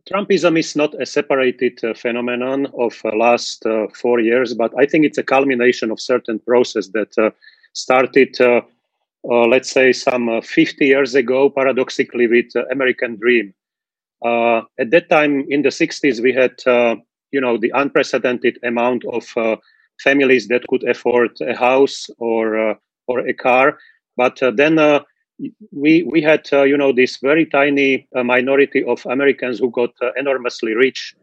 Trumpism is not a separated uh, phenomenon of uh, last uh, four years, but I think it's a culmination of certain process that started. Uh, let's say some uh, 50 years ago, paradoxically, with uh, American Dream. at that time, in the 60s, we had, you know, the unprecedented amount of families that could afford a house or or a car. But then we we had uh, you know this very tiny uh, minority of Americans who got uh, enormously rich,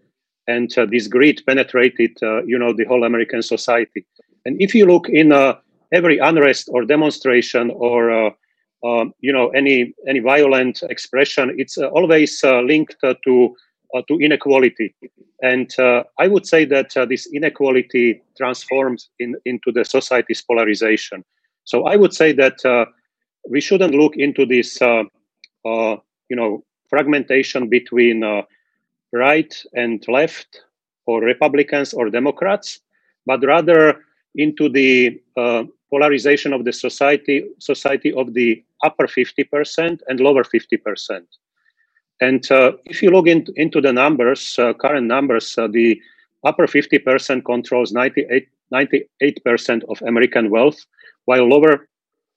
and this greed penetrated you know the whole American society. And if you look in every unrest or demonstration or uh, um, you know any any violent expression, it's uh, always uh, linked to to inequality. And I would say that this inequality transforms in, into the society's polarization. So I would say that we shouldn't look into this, uh, uh, you know, fragmentation between uh, right and left, or Republicans or Democrats, but rather into the polarization of the society society of the upper 50% and lower 50%. And uh, if you look in, into the numbers, uh, current numbers, uh, the upper 50% controls 98, 98% of American wealth, while lower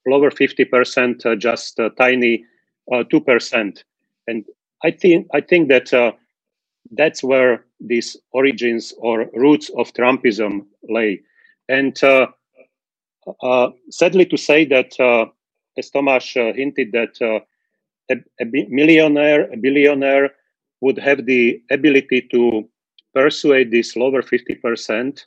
lower 50% uh, just a tiny 2%. Uh, and I think I think that uh, that's where these origins or roots of Trumpism lay. And uh, sadly to say that, uh, as Tomas uh, hinted, that a, a millionaire, a billionaire would have the ability to persuade this lower 50%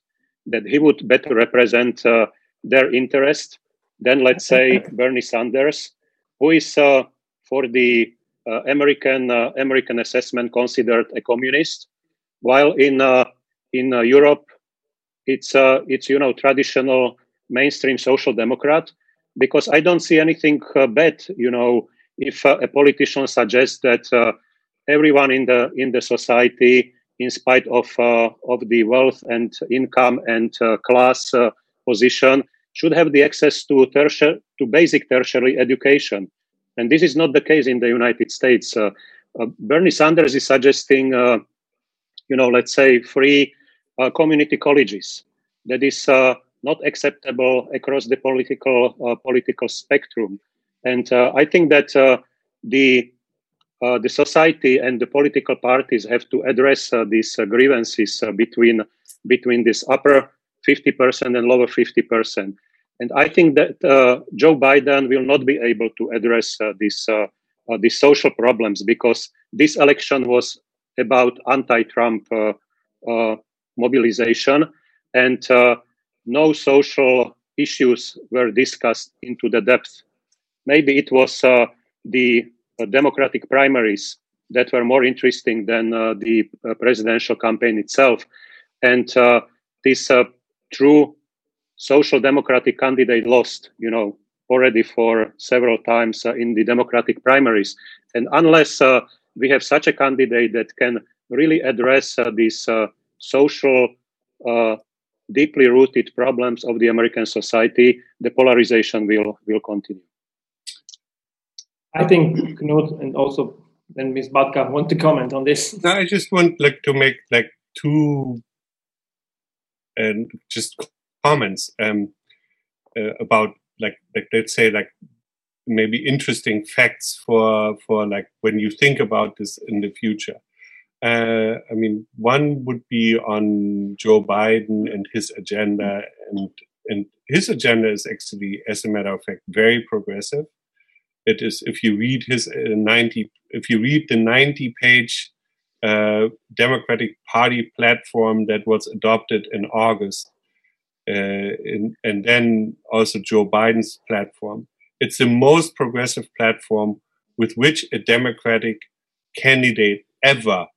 that he would better represent uh, their interest than, let's say, Bernie Sanders, who is uh, for the uh, American American assessment considered a communist, while in in Europe it's it's you know traditional mainstream social democrat because I don't see anything uh, bad, you know, if uh, a politician suggests that uh, everyone in the in the society, in spite of uh, of the wealth and income and uh, class uh, position, should have the access to tertiary to basic tertiary education, and this is not the case in the United States. Uh, uh, Bernie Sanders is suggesting, uh, you know, let's say free community colleges. That is not acceptable across the political uh, political spectrum. And uh, I think that uh, the the society and the political parties have to address these grievances between between this upper 50% and lower 50%. And I think that uh, Joe Biden will not be able to address uh, this, uh, these social problems because this election was about anti-Trump mobilization, and no social issues were discussed into the depth. Maybe it was uh, the uh, Democratic primaries that were more interesting than uh, the uh, presidential campaign itself. And uh, this uh, true social democratic candidate lost, you know, already for several times uh, in the Democratic primaries. And unless uh, we have such a candidate that can really address uh, these social deeply rooted problems of the American society, the polarization will will continue. I think Knut and also then Ms. Batka want to comment on this. No, I just want like to make like two and just comments um, uh, about like like let's say like maybe interesting facts for for like when you think about this in the future. Uh, I mean, one would be on Joe Biden and his agenda, and and his agenda is actually, as a matter of fact, very progressive. It is if you read his uh, ninety, if you read the ninety-page uh, Democratic Party platform that was adopted in August, uh, in, and then also Joe Biden's platform, it's the most progressive platform with which a Democratic candidate ever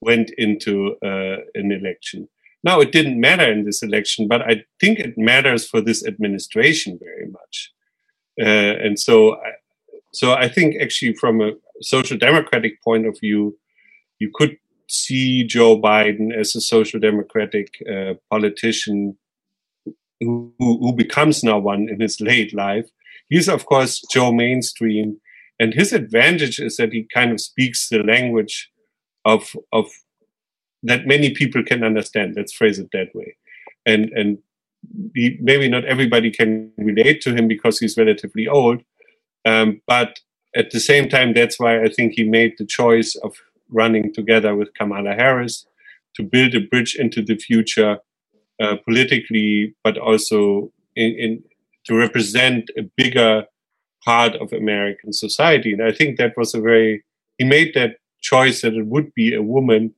went into uh, an election. Now, it didn't matter in this election, but I think it matters for this administration very much. Uh, and so, I, so I think actually, from a social democratic point of view, you could see Joe Biden as a social democratic uh, politician who, who, becomes now one in his late life. he's of course Joe mainstream, and his advantage is that he kind of speaks the language of of that many people can understand. Let's phrase it that way, and and he, maybe not everybody can relate to him because he's relatively old, um, but at the same time, that's why I think he made the choice of running together with Kamala Harris to build a bridge into the future uh, politically, but also in, in, to represent a bigger part of American society. And I think that was a very, he made that choice that it would be a woman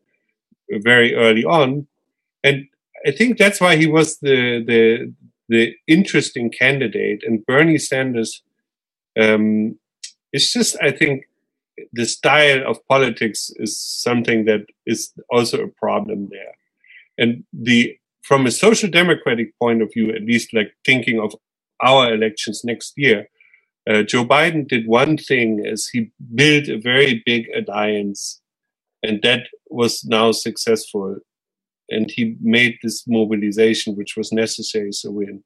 very early on. And I think that's why he was the, the, the interesting candidate. And Bernie Sanders, um, it's just, I think, the style of politics is something that is also a problem there. And the from a social democratic point of view, at least like thinking of our elections next year, uh, Joe Biden did one thing is he built a very big alliance and that was now successful. And he made this mobilization, which was necessary to win.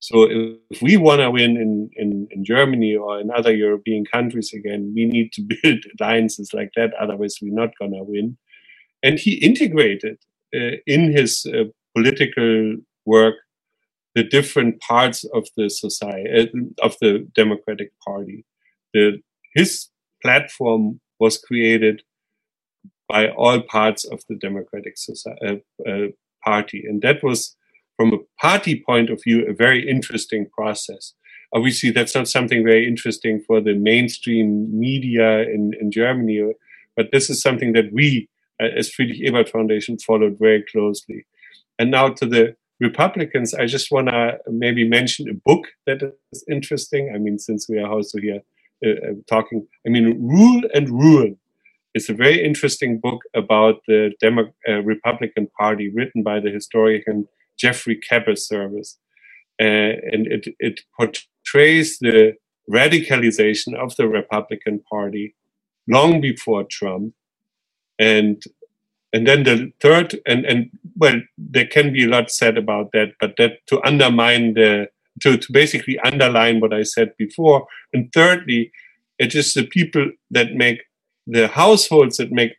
So if we want to win in, in, in, Germany or in other European countries again, we need to build alliances like that. Otherwise, we're not going to win. And he integrated uh, in his uh, political work the different parts of the society, uh, of the Democratic Party. The, his platform was created by all parts of the Democratic society, uh, uh, Party. And that was from a party point of view, a very interesting process. Obviously, that's not something very interesting for the mainstream media in, in Germany, but this is something that we, uh, as Friedrich Ebert Foundation, followed very closely. And now to the Republicans, I just want to maybe mention a book that is interesting. I mean, since we are also here uh, uh, talking, I mean, Rule and Ruin is a very interesting book about the Demo- uh, Republican Party written by the historian Geoffrey Kabaservice. Uh, and it, it portrays the radicalization of the Republican Party long before Trump. And and then the third, and, and well, there can be a lot said about that, but that to undermine the, to, to basically underline what I said before. And thirdly, it is the people that make the households that make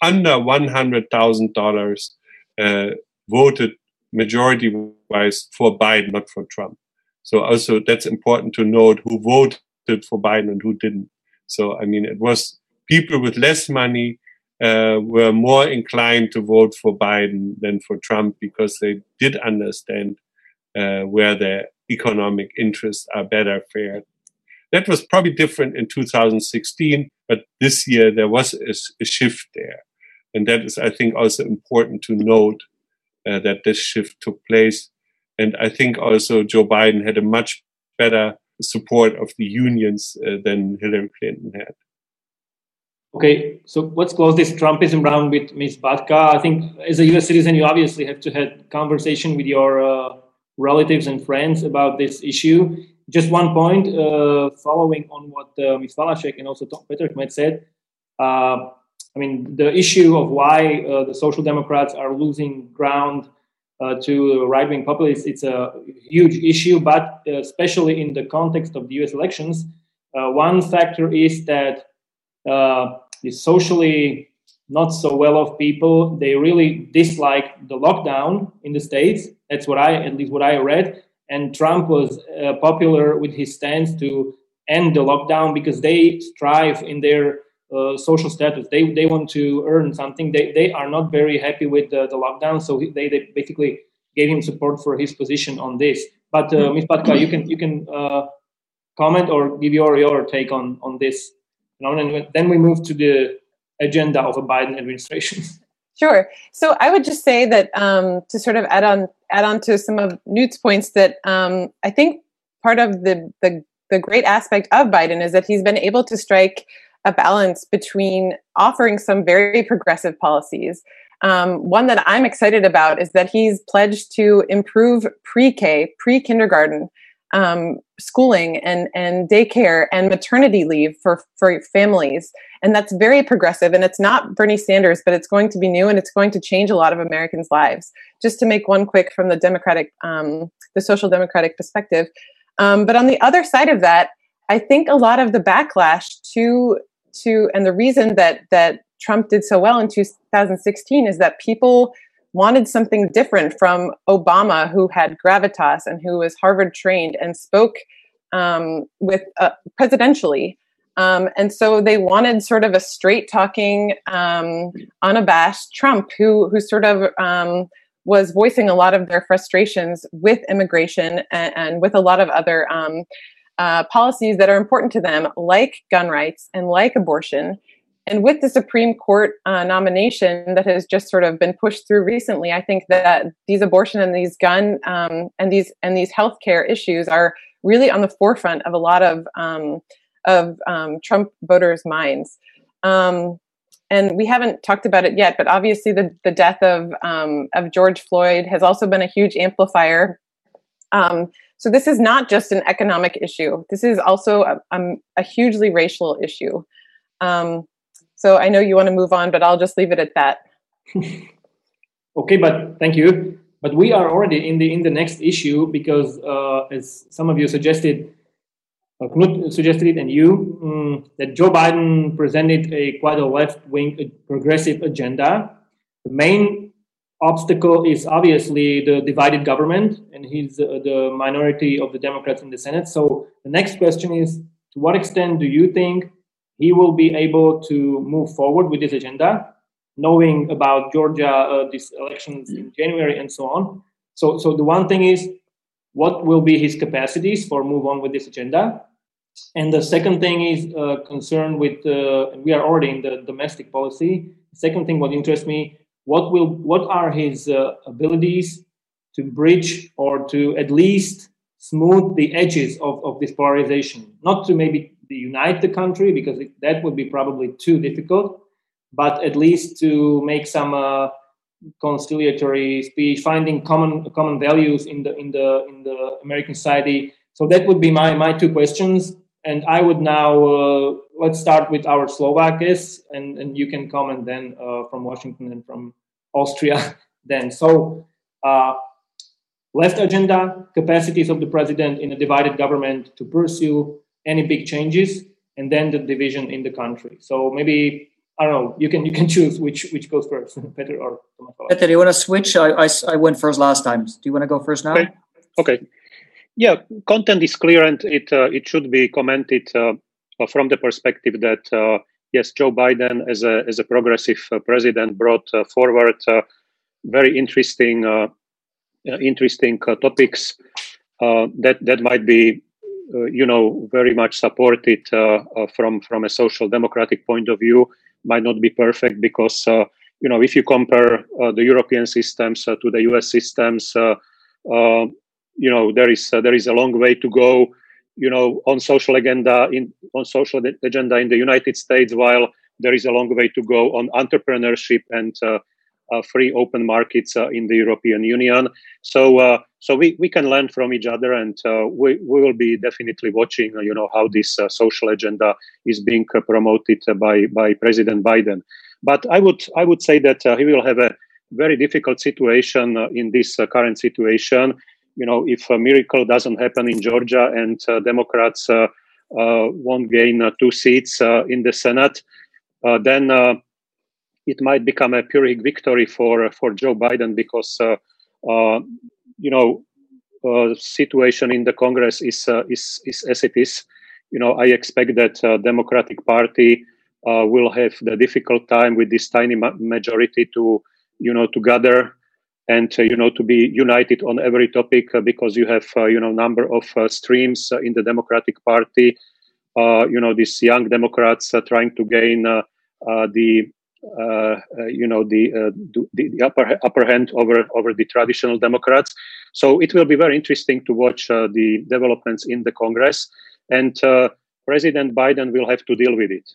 under $100,000 uh, voted majority wise for Biden, not for Trump. So also that's important to note who voted for Biden and who didn't. So I mean, it was people with less money uh, were more inclined to vote for Biden than for Trump because they did understand uh, where their economic interests are better fared. That was probably different in 2016, but this year there was a, a shift there. And that is, I think, also important to note uh, that this shift took place. And I think also Joe Biden had a much better support of the unions uh, than Hillary Clinton had. Okay, so let's close this Trumpism round with Ms. Batka. I think as a US citizen, you obviously have to have conversation with your uh, relatives and friends about this issue. Just one point, uh, following on what uh, Ms. Valášek and also Tom Peter Kmec said, uh, I mean, the issue of why uh, the Social Democrats are losing ground uh, to right wing populists, it's a huge issue, but especially in the context of the US elections, one factor is that uh, the socially not so well off people, they really dislike the lockdown in the States. That's what I, at least what I read. And Trump was uh, popular with his stance to end the lockdown because they strive in their uh, social status. They they want to earn something. They they are not very happy with the, the lockdown, so they, they basically gave him support for his position on this. But uh, Ms. Batka, you can you can uh, comment or give your your take on on this. And then we move to the agenda of a Biden administration. Sure. So I would just say that um, to sort of add on add on to some of Knut's points that um, I think part of the, the the great aspect of Biden is that he's been able to strike a balance between offering some very progressive policies. Um, one that I'm excited about is that he's pledged to improve pre-K, pre-kindergarten um, schooling and and daycare and maternity leave for for families, and that's very progressive. And it's not Bernie Sanders, but it's going to be new and it's going to change a lot of Americans' lives. Just to make one quick from the Democratic, um, the Social Democratic perspective. Um, but on the other side of that, I think a lot of the backlash to to and the reason that that Trump did so well in 2016 is that people wanted something different from Obama, who had gravitas and who was Harvard trained and spoke um, with uh, presidentially. Um, and so they wanted sort of a straight talking, um, unabashed Trump who, who sort of um, was voicing a lot of their frustrations with immigration and, and with a lot of other um, uh, policies that are important to them, like gun rights and like abortion. And with the Supreme Court uh, nomination that has just sort of been pushed through recently, I think that these abortion and these gun um, and these and these healthcare issues are really on the forefront of a lot of um, of um, Trump voters' minds. Um, and we haven't talked about it yet, but obviously the, the death of um, of George Floyd has also been a huge amplifier. Um, so this is not just an economic issue. This is also a, a, hugely racial issue. Um, so I know you want to move on, but I'll just leave it at that. okay, but thank you. But we are already in the in the next issue because, uh, as some of you suggested, uh, Knut suggested it, and you um, that Joe Biden presented a quite a left wing progressive agenda. The main obstacle is obviously the divided government, and he's uh, the minority of the Democrats in the Senate. So the next question is: To what extent do you think he will be able to move forward with this agenda? knowing about Georgia, uh, these elections in January, and so on. So, so the one thing is, what will be his capacities for move on with this agenda? And the second thing is uh, concerned with, uh, we are already in the domestic policy. Second thing, what interests me, what will, what are his uh, abilities to bridge or to at least smooth the edges of, of this polarization? Not to maybe unite the country because it, that would be probably too difficult, but at least to make some uh, conciliatory speech, finding common common values in the in the in the American society. So that would be my my two questions. And I would now uh, let's start with our Slovak guests, and and you can comment then uh, from Washington and from Austria. then so. Uh, left agenda, capacities of the president in a divided government to pursue any big changes, and then the division in the country. So maybe I don't know. You can you can choose which which goes first, Peter or Peter. Do you want to switch? I, I, I went first last time. Do you want to go first now? Okay. okay. Yeah, content is clear and it uh, it should be commented uh, from the perspective that uh, yes, Joe Biden as a as a progressive uh, president brought uh, forward uh, very interesting interesting topics that that might be you know very much supported from from a social democratic point of view might not be perfect because uh, you know if you compare uh, the European systems uh, to the US systems, you know there is there is a long way to go. You know on social agenda in on social agenda in the United States, while there is a long way to go on entrepreneurship and uh, free open markets uh, in the European Union. So uh, so we, we can learn from each other, and uh, we we will be definitely watching uh, you know how this uh, social agenda is being promoted by by President Biden. But I would I would say that he will have a very difficult situation in this current situation. You know, if a miracle doesn't happen in Georgia and Democrats won't gain two seats in the Senate, then it might become a Pyrrhic victory for for Joe Biden because uh, uh, you know uh, situation in the Congress is is is as it is. You know, I expect that Democratic Party will have the difficult time with this tiny ma- majority to you know to gather and uh, you know to be united on every topic uh, because you have uh, you know number of streams in the democratic party you know these young democrats are trying to gain the uh, uh, Uh, uh, you know the, uh, the, the upper upper hand over over the traditional Democrats. So it will be very interesting to watch uh, the developments in the Congress, and President Biden will have to deal with it.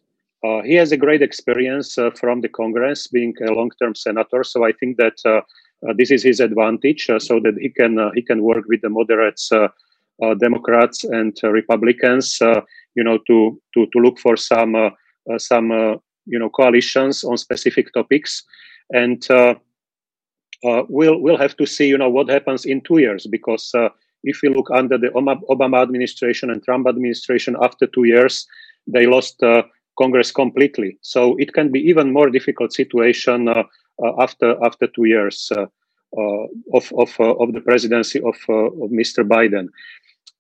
Uh, he has a great experience uh, from the Congress, being a long-term senator. So I think that uh, this is his advantage, so that he can he can work with the moderates, Democrats and Republicans, you know, to to to look for some some you know coalitions on specific topics, and uh, uh, we'll we'll have to see you know what happens in two years because uh, if you look under the Obama administration and Trump administration, after two years, they lost uh, Congress completely. So it can be even more difficult situation uh, uh, after after two years of of of the presidency of of Mr. Biden,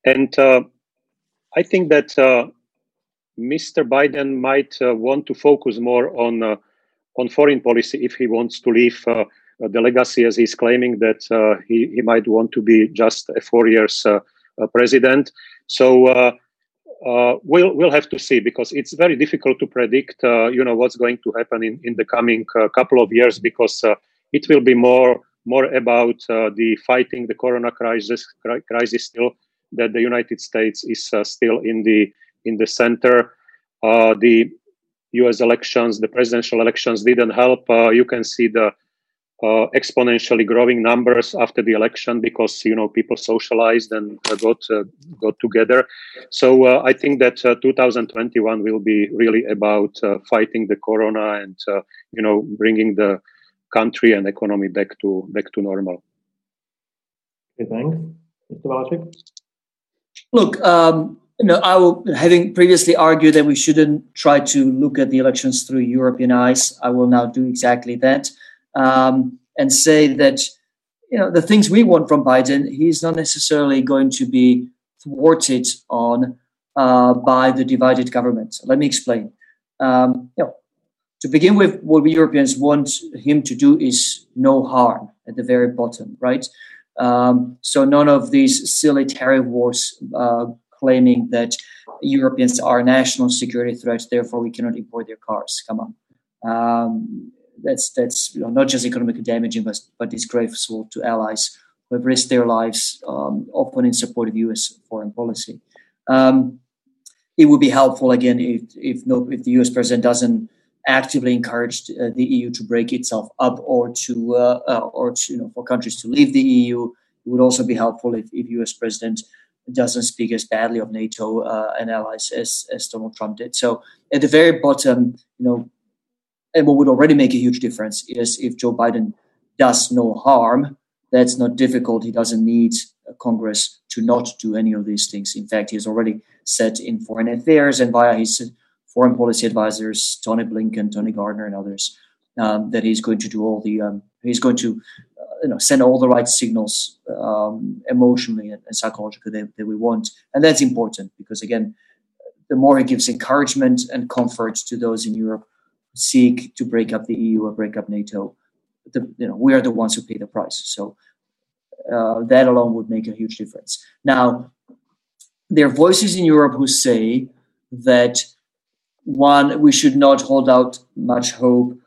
and I think that Mr. Biden might want to focus more on on foreign policy if he wants to leave the legacy as he's claiming that he, he might want to be just a four years president. So uh, we'll we'll have to see because it's very difficult to predict uh, you know what's going to happen in, in the coming uh, couple of years because uh, it will be more more about uh, the fighting the corona crisis crisis still that the United States is uh, still in the in the center the US elections the presidential elections didn't help you can see the uh, exponentially growing numbers after the election because you know people socialized and uh, got uh, got together. So uh, I think that uh, 2021 will be really about uh, fighting the corona and you know bringing the country and economy back to back to normal. Okay, thanks, Mr. Valášek. Look. Um, know, I will, having previously argued that we shouldn't try to look at the elections through European eyes, I will now do exactly that um, and say that you know the things we want from Biden, he's not necessarily going to be thwarted on uh, by the divided government. let me explain. Um, you know, to begin with, what we Europeans want him to do is no harm at the very bottom, right? Um, so none of these silly tariff wars uh, claiming that Europeans are a national security threat, therefore we cannot import their cars. Come on. Um, that's that's you know, not just economically damaging, but but disgraceful to allies who have risked their lives, um, often in support of U.S. foreign policy. Um, it would be helpful again if if no if the U.S. president doesn't actively encourage uh, the EU to break itself up or to uh, uh, or to, you know for countries to leave the EU. It would also be helpful if, if U.S. president doesn't speak as badly of NATO uh, and allies as, as Donald Trump did. So at the very bottom, you know, and what would already make a huge difference is if Joe Biden does no harm. That's not difficult. He doesn't need Congress to not do any of these things. In fact, he has already said in foreign affairs and via his foreign policy advisors, Tony Blinken, Tony Gardner, and others, um, that he's going to do all the um, he's going to uh, you know send all the right signals um, emotionally and, psychologically that, that, we want, and that's important because again, the more he gives encouragement and comfort to those in Europe who seek to break up the EU or break up NATO, the, you know, we are the ones who pay the price. So uh, that alone would make a huge difference. Now, there are voices in Europe who say that one, we should not hold out much hope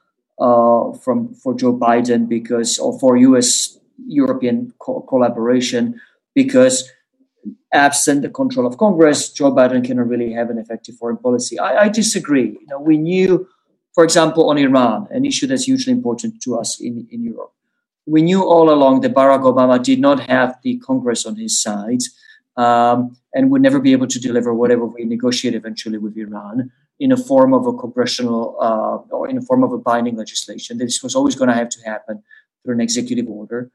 uh, from for Joe Biden because, or for U.S. European co- collaboration, because absent the control of Congress, Joe Biden cannot really have an effective foreign policy. I, I disagree. You know, we knew for example, on Iran, an issue that's hugely important to us in, in Europe. We knew all along that Barack Obama did not have the Congress on his side um, and would never be able to deliver whatever we negotiate eventually with Iran in a form of a congressional uh, or in a form of a binding legislation. This was always going to have to happen through an executive order.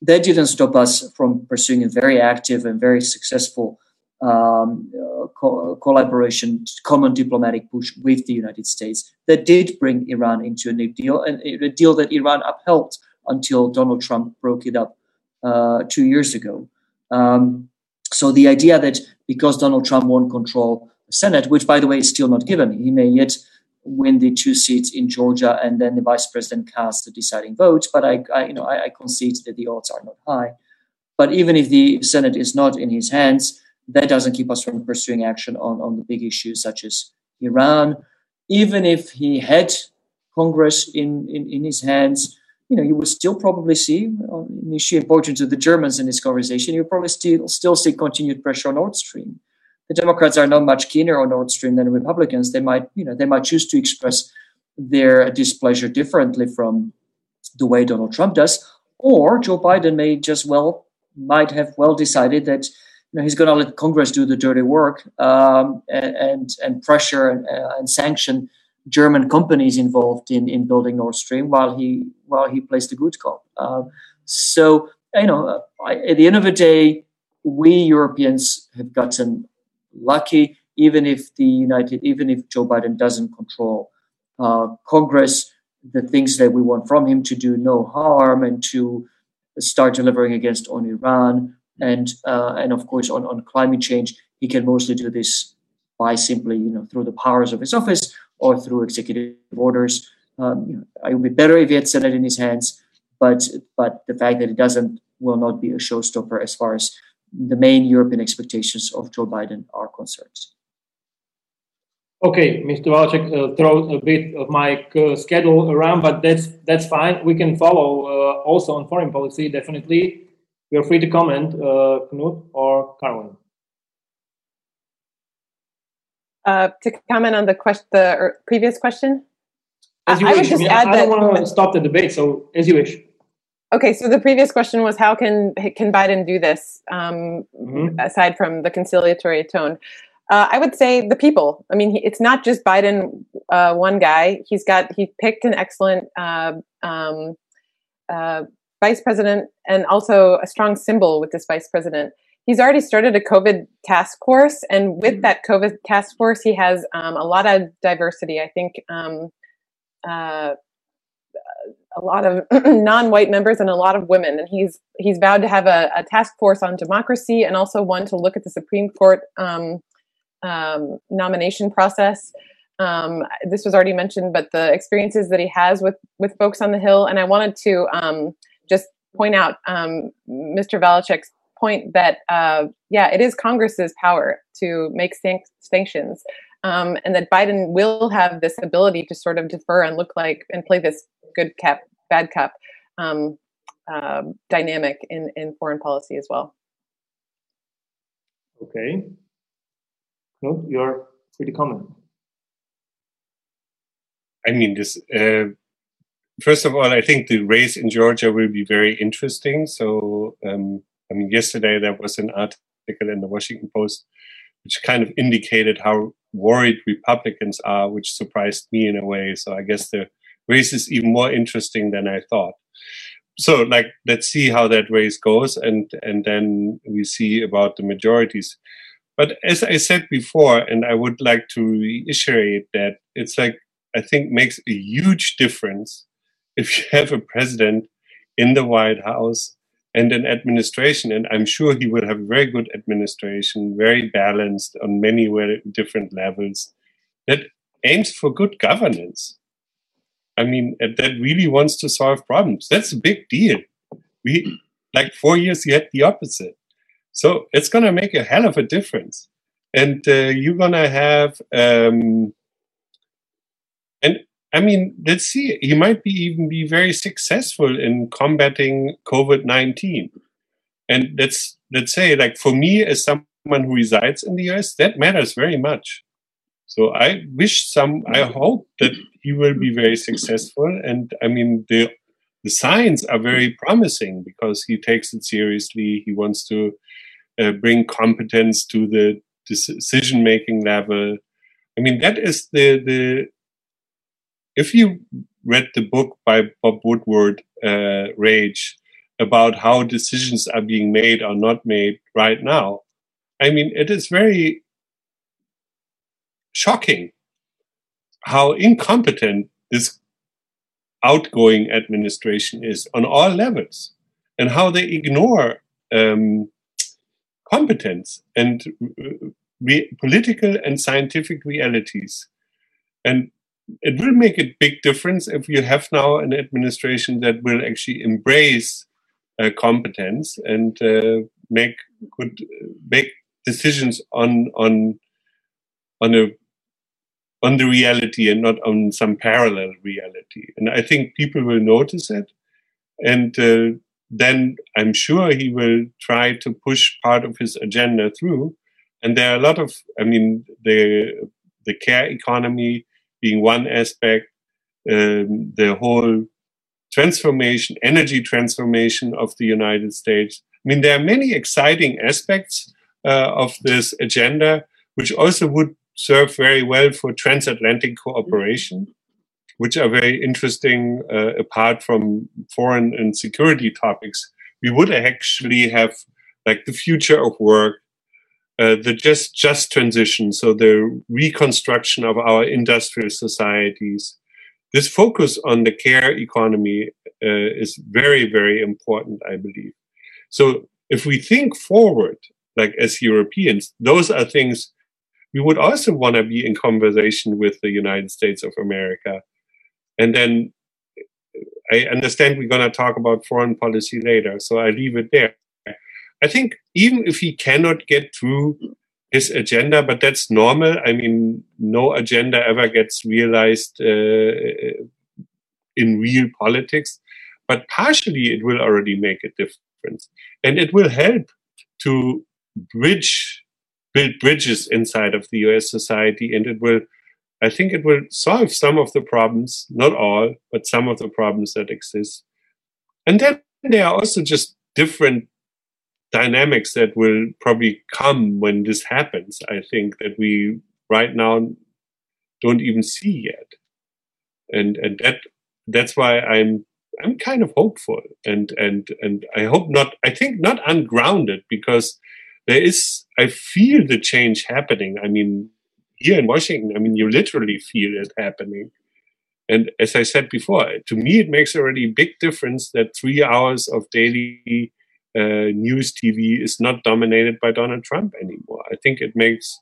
That didn't stop us from pursuing a very active and very successful um, uh, co- collaboration, common diplomatic push with the United States that did bring Iran into a new deal, and a deal that Iran upheld until Donald Trump broke it up uh, two years ago. Um, so the idea that because Donald Trump won't control Senate, which by the way is still not given, he may yet win the two seats in Georgia, and then the vice president casts the deciding vote. But I, I you know, I, I concede that the odds are not high. But even if the Senate is not in his hands, that doesn't keep us from pursuing action on, on the big issues such as Iran. Even if he had Congress in, in, in his hands, you know, you would still probably see uh, an issue important to the Germans in this conversation. You probably still still see continued pressure on Nord Stream. The Democrats are not much keener on Nord Stream than the Republicans. They might, you know, they might choose to express their displeasure differently from the way Donald Trump does, or Joe Biden may just well might have well decided that you know, he's going to let Congress do the dirty work um, and, and pressure and, uh, and, sanction German companies involved in, in building Nord Stream while he while he plays the good cop. Uh, so you know, I, at the end of the day, we Europeans have gotten lucky, even if the United, even if Joe Biden doesn't control uh, Congress, the things that we want from him to do no harm and to start delivering against on Iran and uh, and of course on, on climate change, he can mostly do this by simply you know through the powers of his office or through executive orders. Um, you know, it would be better if he had Senate in his hands, but but the fact that it doesn't will not be a showstopper as far as the main European expectations of Joe Biden are concerned. Okay, Mr. Valášek uh, throws a bit of my uh, schedule around, but that's that's fine. We can follow uh, also on foreign policy. Definitely, you're free to comment, uh, Knut or Carolyn. Uh, to comment on the question, the er, previous question. As you I, wish. would just I, mean, add I that. don't want to stop the debate, so as you wish. Okay, so the previous question was how can can Biden do this um, Mhm. aside from the conciliatory tone? Uh, I would say the people. I mean, he, it's not just Biden, uh, one guy. He's got he picked an excellent uh, um, uh, vice president and also a strong symbol with this vice president. He's already started a COVID task force, and with that COVID task force, he has um, a lot of diversity. I think. Um, a lot of non-white members and a lot of women. And he's he's vowed to have a, a task force on democracy and also one to look at the supreme court um, um, nomination process. Um, this was already mentioned but the experiences that he has with with folks on the hill and i wanted to um, just point out um, mr Valášek's point that uh, yeah it is congress's power to make sanc- sanctions um, and that Biden will have this ability to sort of defer and look like and play this good cap, bad cap um, uh, dynamic in, in foreign policy as well. Okay. No, you're free to comment. I mean, this. Uh, first of all, I think the race in Georgia will be very interesting. So, um, I mean, yesterday there was an article in the Washington Post which kind of indicated how worried Republicans are, which surprised me in a way. So, I guess the race is even more interesting than I thought. So, like, let's see how that race goes, and and then we see about the majorities. But as I said before, and I would like to reiterate that it's like I think makes a huge difference if you have a president in the White House and an administration. And I'm sure he will have a very good administration, very balanced on many different levels that aims for good governance. I mean, that really wants to solve problems. That's a big deal. We, like four years, you had the opposite. So it's going to make a hell of a difference. And uh, you're going to have, um, and I mean, let's see, he might be even be very successful in combating COVID 19. And let's, let's say, like for me, as someone who resides in the US, that matters very much. So I wish some, I hope that he will be very successful. And I mean, the, the signs are very promising because he takes it seriously. He wants to uh, bring competence to the decision making level. I mean, that is the, the, if you read the book by Bob Woodward, uh, Rage, about how decisions are being made or not made right now, I mean, it is very shocking how incompetent this outgoing administration is on all levels and how they ignore um, competence and re- political and scientific realities. And it will make a big difference if you have now an administration that will actually embrace uh, competence and uh, make good make decisions on on on a on the reality and not on some parallel reality. And I think people will notice it, and uh, then I'm sure he will try to push part of his agenda through. And there are a lot of, I mean, the the care economy being one aspect, um, the whole transformation, energy transformation of the United States. I mean, there are many exciting aspects uh, of this agenda, which also would serve very well for transatlantic cooperation, which are very interesting uh, apart from foreign and security topics. We would actually have like the future of work, uh, the just just transition, so the reconstruction of our industrial societies. This focus on the care economy uh, is very, very important, I believe. So if we think forward, like as Europeans, those are things we would also want to be in conversation with the United States of America. And then I understand we're going to talk about foreign policy later, so I leave it there. I think even if he cannot get through his agenda, but that's normal. I mean, no agenda ever gets realized uh, in real politics, but partially it will already make a difference. And it will help to bridge, build bridges inside of the US society, and it will I think it will solve some of the problems, not all, but some of the problems that exist. And then there are also just different dynamics that will probably come when this happens. I think that we right now don't even see yet. And and that that's why I'm I'm kind of hopeful and and and I hope not I think not ungrounded because there is I feel the change happening. I mean here in Washington, I mean, you literally feel it happening. And as I said before, to me, it makes already a big difference that three hours of daily uh, news TV is not dominated by Donald Trump anymore. I think it makes,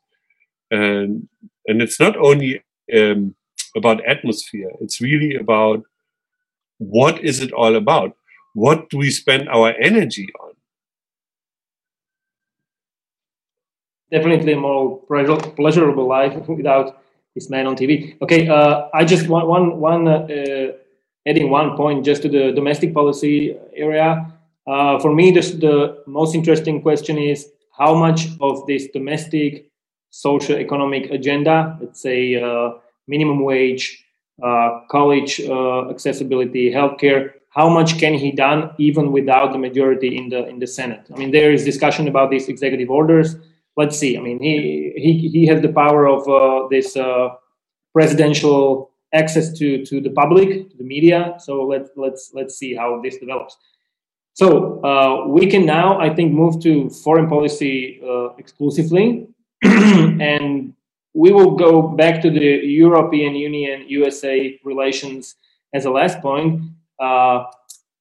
um, and it's not only um, about atmosphere, it's really about what is it all about? What do we spend our energy on? Definitely a more pleasurable life without this man on TV. Okay, uh, I just want one one uh, adding one point just to the domestic policy area. Uh, for me, this, the most interesting question is how much of this domestic social economic agenda, let's say uh, minimum wage, uh, college uh, accessibility, healthcare, how much can he done even without the majority in the in the Senate? I mean, there is discussion about these executive orders let's see. I mean, he he he has the power of uh, this uh, presidential access to to the public, to the media. So let's let's let's see how this develops. So uh, we can now, I think, move to foreign policy uh, exclusively, and we will go back to the European Union USA relations as a last point. Uh,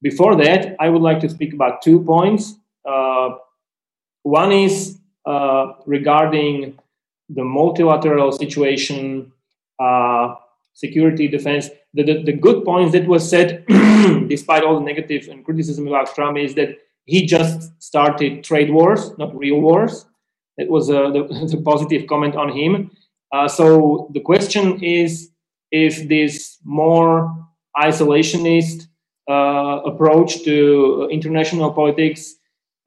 before that, I would like to speak about two points. Uh, one is uh, regarding the multilateral situation, uh, security, defense. The, the, the, good points that was said, despite all the negative and criticism about Trump, is that he just started trade wars, not real wars. That was uh, the, the, positive comment on him. Uh, so the question is if this more isolationist uh, approach to international politics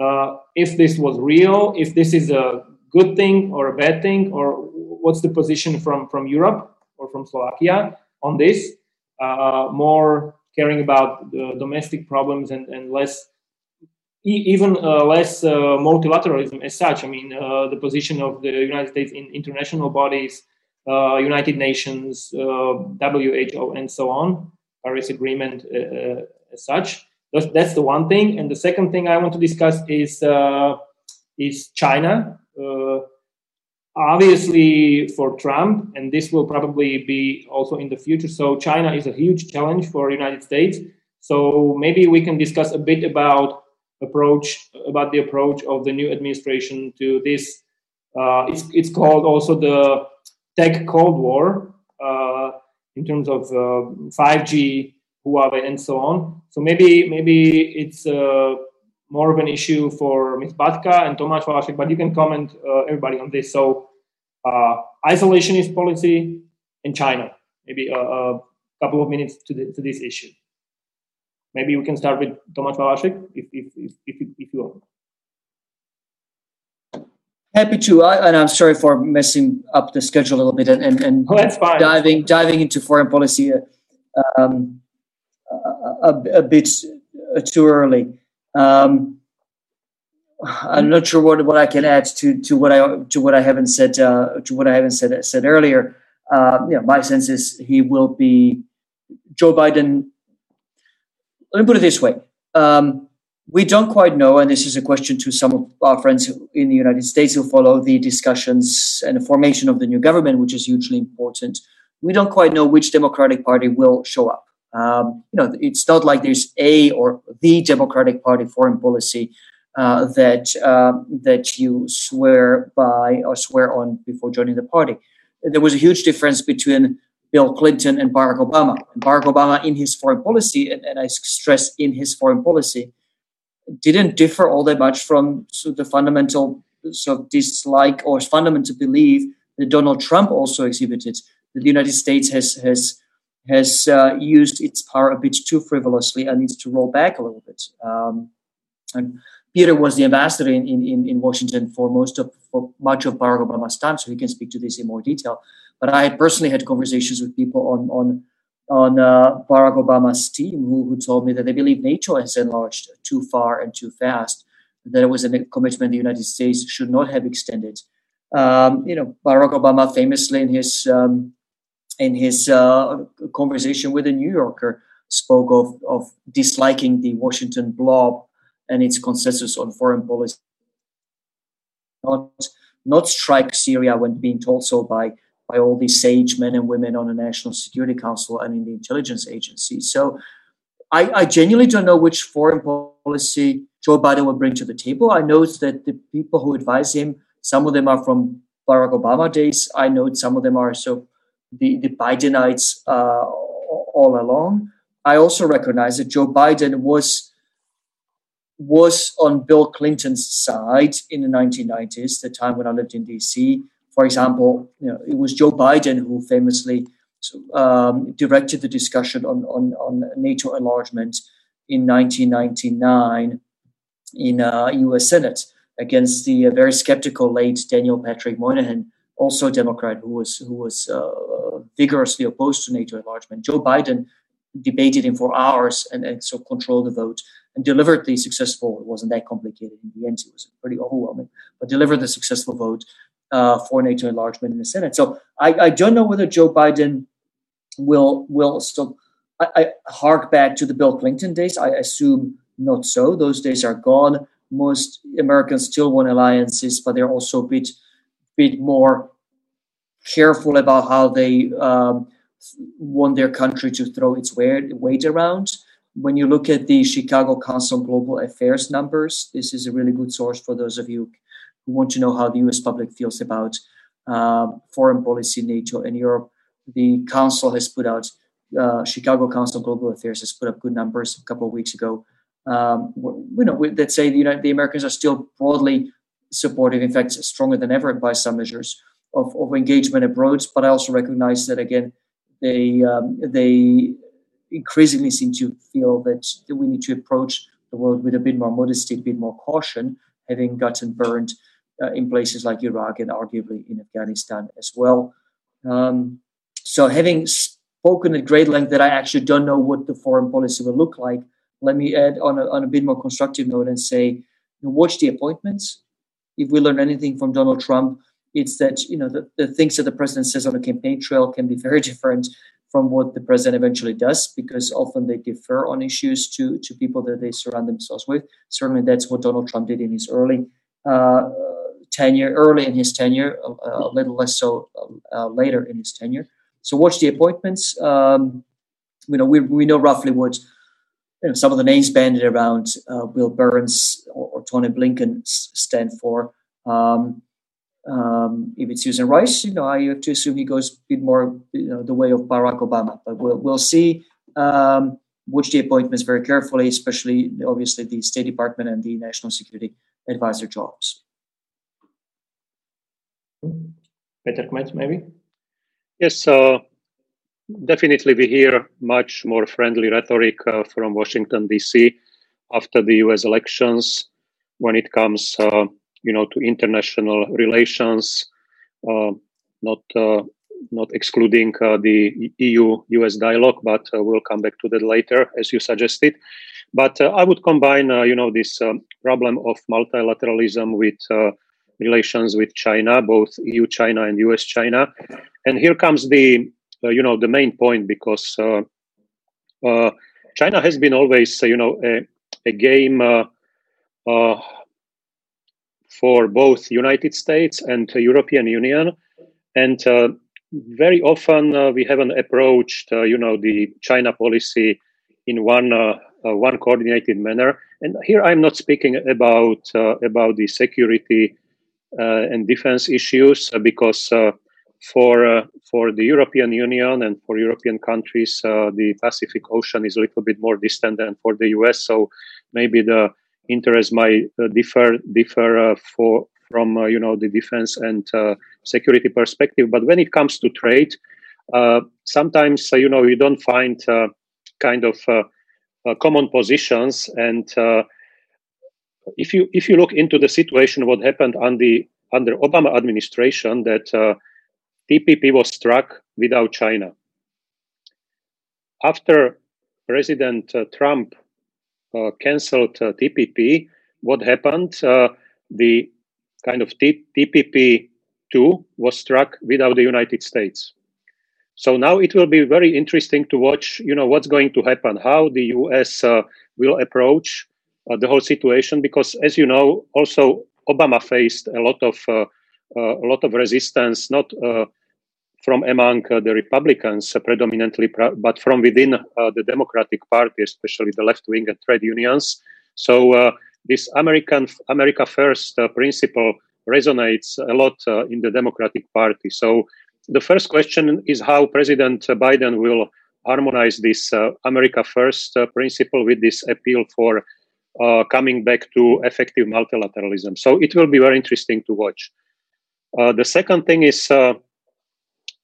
uh, if this was real, if this is a good thing or a bad thing, or what's the position from, from Europe or from Slovakia on this, uh, more caring about the domestic problems and, and less, e- even uh, less uh, multilateralism as such. I mean, uh, the position of the United States in international bodies, uh, United Nations, WHO, and so on, Paris Agreement as such. That's, that's the one thing. And the second thing I want to discuss is uh, is China. Uh, obviously, for Trump, and this will probably be also in the future. So China is a huge challenge for United States. So maybe we can discuss a bit about approach about the approach of the new administration to this. Uh, it's it's called also the tech cold war uh, in terms of 5G uh, Huawei, and so on. So maybe maybe it's uh, more of an issue for Ms. Batka and Tomáš Valášek, but you can comment uh, everybody on this. So uh, isolationist policy in China. Maybe a, a couple of minutes to, the, to this issue. Maybe we can start with Tomáš Valášek, if, if, if, if, if you want. Happy to, I, and I'm sorry for messing up the schedule a little bit and, and, and oh, that's fine. diving diving into foreign policy. Um, a, a bit too early. Um, I'm not sure what, what I can add to, to what I to what I haven't said uh, to what I haven't said said earlier. Uh, my sense is he will be Joe Biden. Let me put it this way: um, We don't quite know, and this is a question to some of our friends in the United States who follow the discussions and the formation of the new government, which is hugely important. We don't quite know which Democratic Party will show up. Um, you know, it's not like there's a or the Democratic Party foreign policy uh, that uh, that you swear by or swear on before joining the party. There was a huge difference between Bill Clinton and Barack Obama. And Barack Obama, in his foreign policy, and, and I stress in his foreign policy, didn't differ all that much from sort of the fundamental sort of dislike or fundamental belief that Donald Trump also exhibited. That the United States has has has uh, used its power a bit too frivolously and needs to roll back a little bit. Um, and Peter was the ambassador in, in, in Washington for most of for much of Barack Obama's time, so he can speak to this in more detail. But I personally had conversations with people on on on uh, Barack Obama's team who, who told me that they believe NATO has enlarged too far and too fast. That it was a commitment the United States should not have extended. Um, you know, Barack Obama famously in his um, in his uh, conversation with a New Yorker spoke of, of disliking the Washington blob and its consensus on foreign policy. Not, not strike Syria when being told so by, by all these sage men and women on the National Security Council and in the intelligence agency. So I, I genuinely don't know which foreign policy Joe Biden will bring to the table. I know that the people who advise him, some of them are from Barack Obama days. I know some of them are so the, the Bidenites uh, all along. I also recognize that Joe Biden was was on Bill Clinton's side in the 1990s, the time when I lived in DC. For example, you know, it was Joe Biden who famously um, directed the discussion on, on, on NATO enlargement in 1999 in uh, U.S. Senate against the uh, very skeptical late Daniel Patrick Moynihan, also a Democrat who was who was uh, vigorously opposed to NATO enlargement. Joe Biden debated him for hours and, and so controlled the vote and delivered the successful. It wasn't that complicated in the end; it was pretty overwhelming, but delivered the successful vote uh, for NATO enlargement in the Senate. So I, I, don't know whether Joe Biden will will still. I, I hark back to the Bill Clinton days. I assume not so. Those days are gone. Most Americans still want alliances, but they're also a bit bit more careful about how they um, want their country to throw its weight, around. When you look at the Chicago Council on Global Affairs numbers, this is a really good source for those of you who want to know how the US public feels about um, foreign policy, NATO, and Europe. The Council has put out, uh, Chicago Council on Global Affairs has put up good numbers a couple of weeks ago. Um, you know, that say the, United, the Americans are still broadly supportive, in fact, stronger than ever by some measures of, of engagement abroad. But I also recognize that again, they um, they increasingly seem to feel that, we need to approach the world with a bit more modesty, a bit more caution, having gotten burned uh, in places like Iraq and arguably in Afghanistan as well. Um, so, having spoken at great length that I actually don't know what the foreign policy will look like, let me add on a, on a bit more constructive note and say, watch the appointments. If we learn anything from Donald Trump, it's that you know the, the things that the president says on the campaign trail can be very different from what the president eventually does because often they defer on issues to to people that they surround themselves with. Certainly that's what donald trump did in his early uh, tenure early in his tenure a, little less so uh, later in his tenure. So watch the appointments. Um, you know we, we know roughly what you know, some of the names banded around uh, Will Burns or, or Tony Blinken stand for. Um, um, if it's Susan Rice, you know, I have to assume he goes a bit more, you know, the way of Barack Obama. But we'll we'll see. Um, watch the appointments very carefully, especially obviously the State Department and the National Security Advisor jobs. Peter Kmec, maybe. Yes, uh, definitely. We hear much more friendly rhetoric uh, from Washington D.C. after the U.S. elections when it comes. Uh, you know, to international relations, uh, not uh, not excluding the EU-US dialogue, but we'll come back to that later, as you suggested. But I would combine, you know, this problem of multilateralism with relations with China, both EU-China and US-China. And here comes the, uh, you know, the main point because uh, uh, China has been always, you know, a, a game uh, for both United States and European Union, and uh, very often uh, we haven't approached, uh, you know, the China policy in one uh, uh, one coordinated manner. And here I'm not speaking about about the security and defense issues because for for the European Union and for European countries, the Pacific Ocean is a little bit more distant than for the US. So maybe the interests might differ differ for from uh, you know the defense and uh, security perspective. But when it comes to trade, uh, sometimes you know you don't find kind of common positions and if you if you look into the situation what happened on the under obama administration that uh, tpp was struck without china after president uh, trump uh, cancelled tpp what happened the kind of T- TPP 2 was struck without the United States. So now it will be very interesting to watch, you know, what's going to happen, how the US uh, will approach uh, the whole situation, because as you know, also Obama faced a lot of uh, uh a lot of resistance, not uh, from among uh, the Republicans predominantly, but from within the Democratic Party, especially the left wing and trade unions. So this American America First uh, principle resonates a lot uh, in the Democratic Party. So the first question is how President Biden will harmonize this uh, America First uh, principle with this appeal for uh, coming back to effective multilateralism. So it will be very interesting to watch. Uh, the second thing is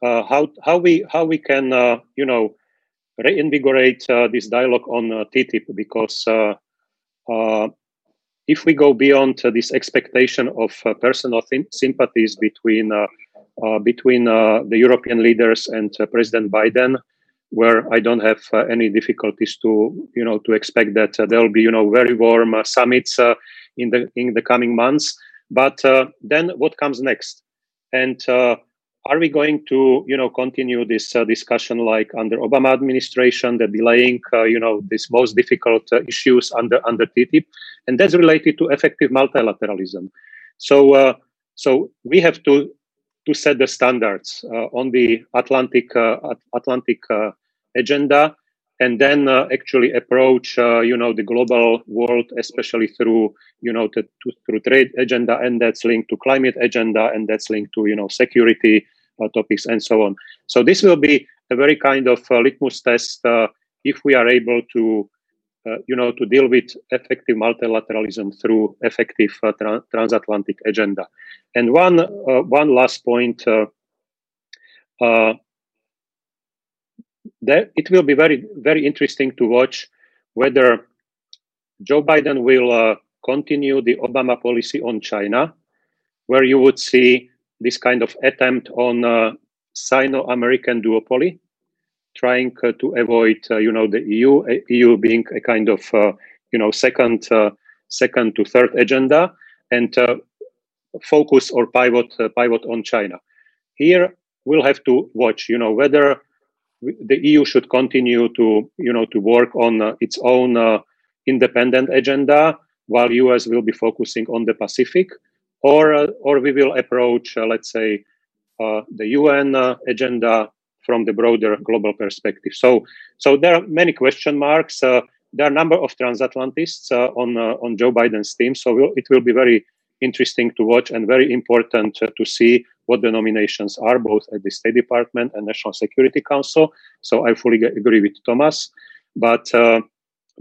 how how we how we can you know reinvigorate this dialogue on TTIP because if we go beyond uh, this expectation of uh, personal th- sympathies between uh, uh between uh, the European leaders and uh, President Biden, where I don't have any difficulties to you know to expect that there will be you know very warm summits in the in the coming months. But then what comes next? And are we going to you know continue this uh, discussion like under obama administration the delaying uh, you know these most difficult uh, issues under under ttip and that's related to effective multilateralism. So uh, so we have to to set the standards uh, on the atlantic uh, atlantic agenda and then actually approach you know the global world especially through you know the, to, through trade agenda and that's linked to climate agenda and that's linked to you know security topics and so on. So this will be a very kind of uh, litmus test uh, if we are able to, you know, to deal with effective multilateralism through effective tra- transatlantic agenda. And one one last point. There, it will be very very interesting to watch whether Joe Biden will uh, continue the Obama policy on China, where you would see this kind of attempt on uh, Sino-American duopoly, trying uh, to avoid, uh, you know, the EU, uh, EU being a kind of, uh, you know, second, uh, second to third agenda, and focus or pivot, pivot on China. Here, we'll have to watch, you know, whether the EU should continue to, you know, to work on its own independent agenda, while US will be focusing on the Pacific or uh, or we will approach, uh, let's say, uh, the UN agenda from the broader global perspective. So, so there are many question marks. there are a number of transatlantists on on Joe Biden's team. So we'll, it will be very interesting to watch and very important to see what the nominations are, both at the State Department and National Security Council. So I fully agree with Thomas, but uh,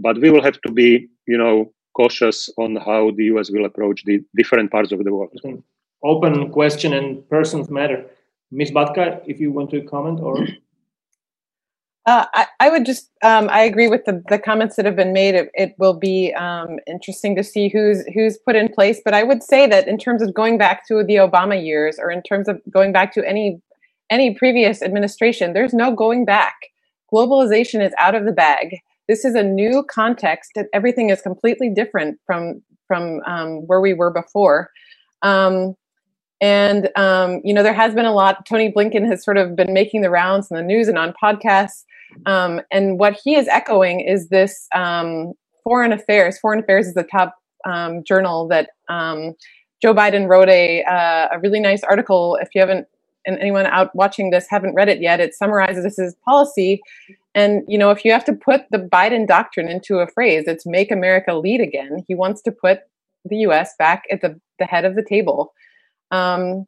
but we will have to be, you know, cautious on how the US will approach the different parts of the world. Open question and persons matter. Ms. Batka, if you want to comment or. Uh, I, I, would just, um, I agree with the, the comments that have been made. It, it will be um, interesting to see who's who's put in place. But I would say that in terms of going back to the Obama years, or in terms of going back to any any previous administration, there's no going back. Globalization is out of the bag this is a new context everything is completely different from from um, where we were before um, and um, you know there has been a lot tony blinken has sort of been making the rounds in the news and on podcasts um, and what he is echoing is this um, foreign affairs foreign affairs is the top um, journal that Joe Biden wrote a uh, a really nice article. If you haven't, and anyone out watching this haven't read it yet, it summarizes his policy. And you know, if you have to put the Biden doctrine into a phrase, it's "Make America Lead Again." He wants to put the U.S. back at the the head of the table. Um,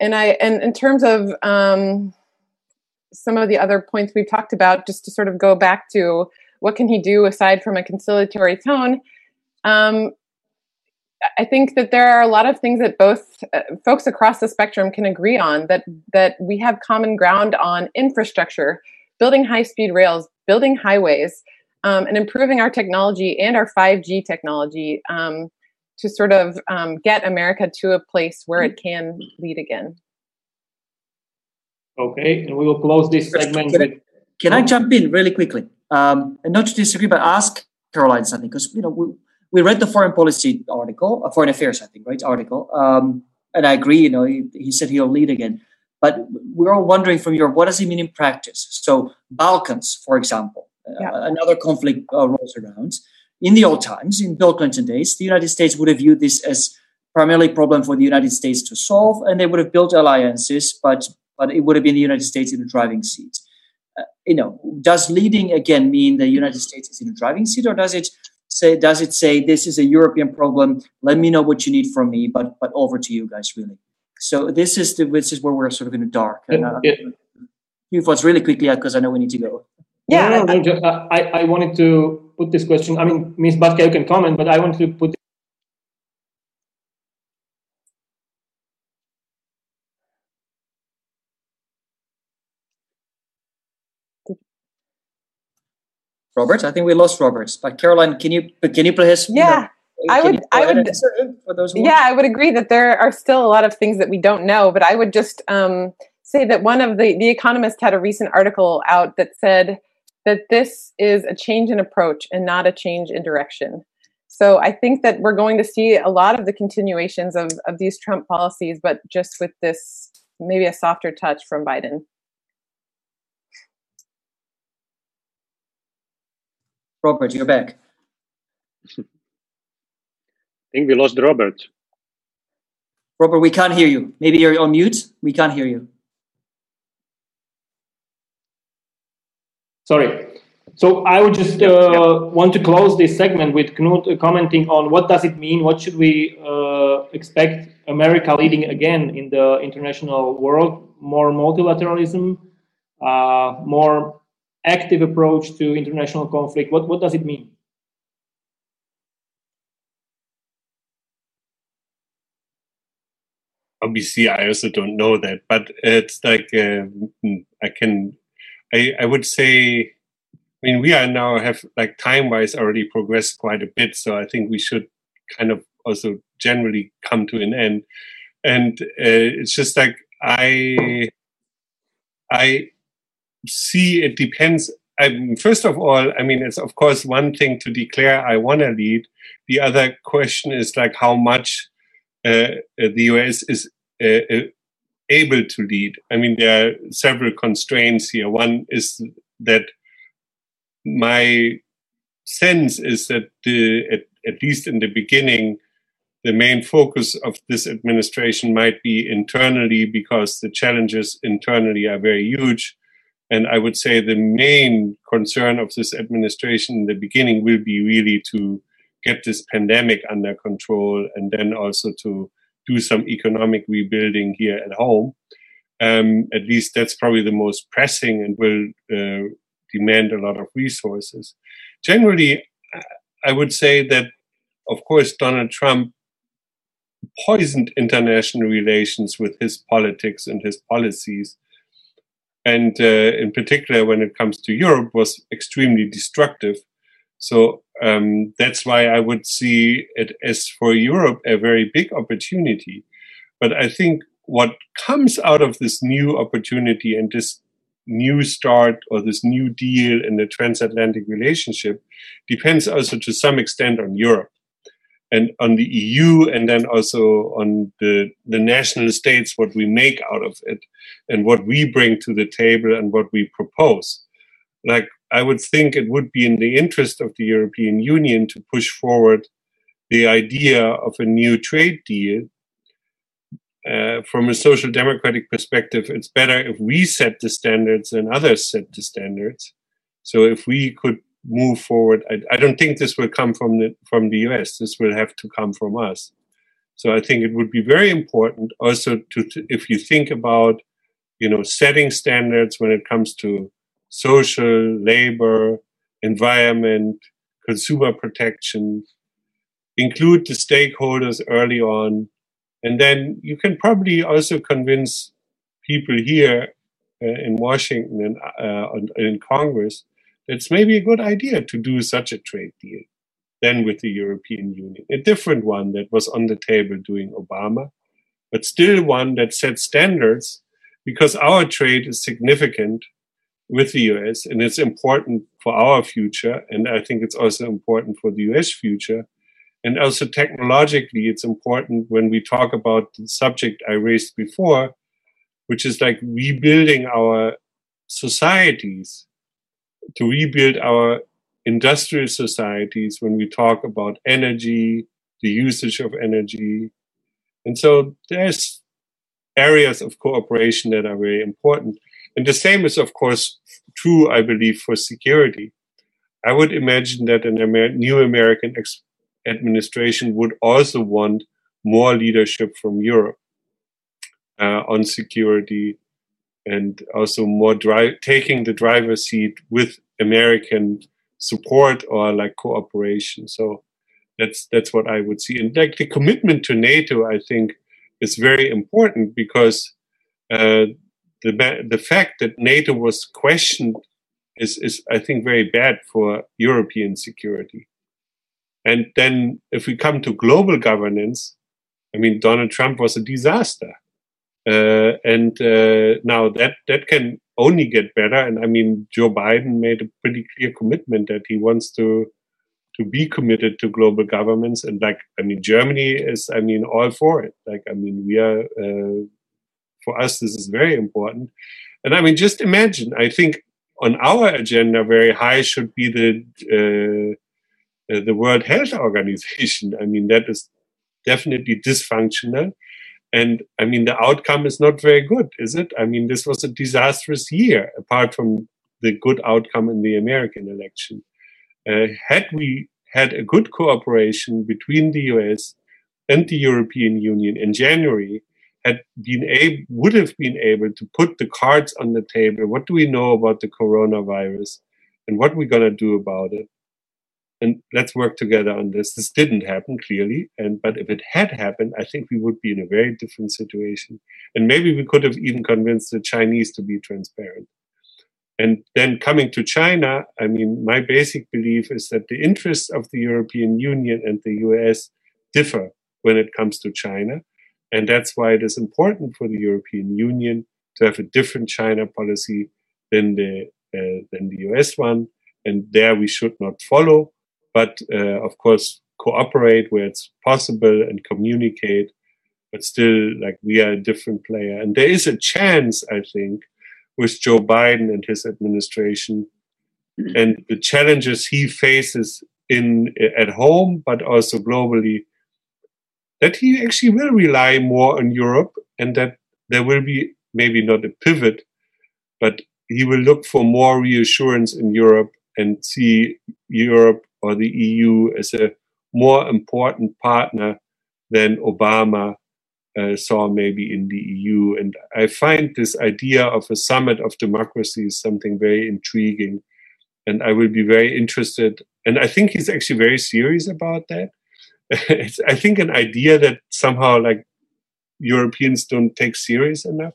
and I, and in terms of um, some of the other points we've talked about, just to sort of go back to what can he do aside from a conciliatory tone. Um, I think that there are a lot of things that both uh, folks across the spectrum can agree on that that we have common ground on infrastructure, building high-speed rails, building highways, um, and improving our technology and our 5G technology um, to sort of um, get America to a place where it can lead again. Okay, and we will close this segment can, with. Can I jump in really quickly? Um, and not to disagree, but ask Caroline something because you know we, we read the foreign policy article, uh, foreign affairs, I think, right? Article, um, and I agree. You know, he, he said he'll lead again, but we're all wondering from Europe what does he mean in practice? So Balkans, for example, uh, yeah. uh, another conflict uh, rolls around. In the old times, in Bill Clinton days, the United States would have viewed this as primarily a problem for the United States to solve, and they would have built alliances, but but it would have been the United States in the driving seat. Uh, you know, does leading again mean the United States is in the driving seat, or does it say does it say this is a European problem? Let me know what you need from me, but but over to you guys, really. So this is the this is where we're sort of in the dark. And, uh, few thoughts really quickly because I know we need to go. Yeah, no, no, no, I, I wanted to put this question. I mean, Ms. Batka, you can comment, but I want to put Robert. I think we lost Robert. But Caroline, can you can you please? Yeah. You know, I would, I would, for those yeah, I would agree that there are still a lot of things that we don't know, but I would just um, say that one of the, the Economist had a recent article out that said that this is a change in approach and not a change in direction. So I think that we're going to see a lot of the continuations of, of these Trump policies, but just with this maybe a softer touch from Biden. Robert, you're back. I think we lost Robert. Robert, we can't hear you. Maybe you're on mute. We can't hear you. Sorry. So I would just uh, want to close this segment with Knut commenting on what does it mean? What should we uh, expect America leading again in the international world? More multilateralism, uh, more active approach to international conflict? What, what does it mean? Obviously, I also don't know that, but it's like uh, I can, I, I would say, I mean, we are now have like time wise already progressed quite a bit. So I think we should kind of also generally come to an end. And uh, it's just like I, I see it depends. I, first of all, I mean, it's of course one thing to declare I want to lead. The other question is like how much uh, uh the US is uh, uh, able to lead. I mean, there are several constraints here. One is that my sense is that the, at, at least in the beginning, the main focus of this administration might be internally because the challenges internally are very huge and I would say the main concern of this administration in the beginning will be really to get this pandemic under control and then also to do some economic rebuilding here at home. Um, at least that's probably the most pressing and will uh, demand a lot of resources. Generally, I would say that, of course, Donald Trump poisoned international relations with his politics and his policies and uh, in particular when it comes to Europe was extremely destructive. So um, that's why I would see it as for Europe a very big opportunity. But I think what comes out of this new opportunity and this new start or this new deal in the transatlantic relationship depends also to some extent on Europe and on the EU and then also on the, the national states, what we make out of it and what we bring to the table and what we propose. Like, I would think it would be in the interest of the European Union to push forward the idea of a new trade deal, uh, from a social democratic perspective, it's better if we set the standards and others set the standards. So if we could move forward, I, I don't think this will come from the from the US. This will have to come from us. So I think it would be very important also to, if you think about, you know, setting standards when it comes to social, labor, environment, consumer protection, include the stakeholders early on. And then you can probably also convince people here uh, in Washington and uh, in Congress it's maybe a good idea to do such a trade deal than with the European Union. A different one that was on the table during Obama, but still one that set standards because our trade is significant with the US and it's important for our future. And I think it's also important for the US future. And also technologically, it's important when we talk about the subject I raised before, which is like rebuilding our societies, to rebuild our industrial societies when we talk about energy, the usage of energy. And so there's areas of cooperation that are very important. And the same is, of course, true, I believe, for security. I would imagine that a Amer- new American ex- administration would also want more leadership from Europe uh, on security and also more dri- taking the driver's seat with American support or like cooperation. So that's that's what I would see. And like the commitment to NATO, I think is very important because uh, the the fact that NATO was questioned is is I think very bad for European security. And then if we come to global governance, I mean Donald Trump was a disaster. Uh, and uh, now that that can only get better. And I mean, Joe Biden made a pretty clear commitment that he wants to to be committed to global governments. And like, I mean, Germany is, I mean, all for it. Like, I mean, we are uh, for us, this is very important. And I mean, just imagine. I think on our agenda, very high should be the uh, the World Health Organization. I mean, that is definitely dysfunctional and I mean, the outcome is not very good, is it? I mean, this was a disastrous year, apart from the good outcome in the American election. Uh, had we had a good cooperation between the US and the European Union in January, had been able, would have been able to put the cards on the table. What do we know about the coronavirus, and what we're going to do about it? And let's work together on this. This didn't happen clearly, and but if it had happened, I think we would be in a very different situation, and maybe we could have even convinced the Chinese to be transparent. And then coming to China, I mean, my basic belief is that the interests of the European Union and the US differ when it comes to China, and that's why it is important for the European Union to have a different China policy than the uh, than the US one, and there we should not follow but uh, of course cooperate where it's possible and communicate but still like we are a different player. And there is a chance i think with joe biden and his administration and the challenges he faces in at home but also globally that he actually will rely more on europe and that there will be maybe not a pivot but he will look for more reassurance in europe and see europe or the EU as a more important partner than Obama uh, saw maybe in the EU. And I find this idea of a summit of democracies something very intriguing. And I will be very interested. And I think he's actually very serious about that. it's, I think, an idea that somehow like Europeans don't take serious enough.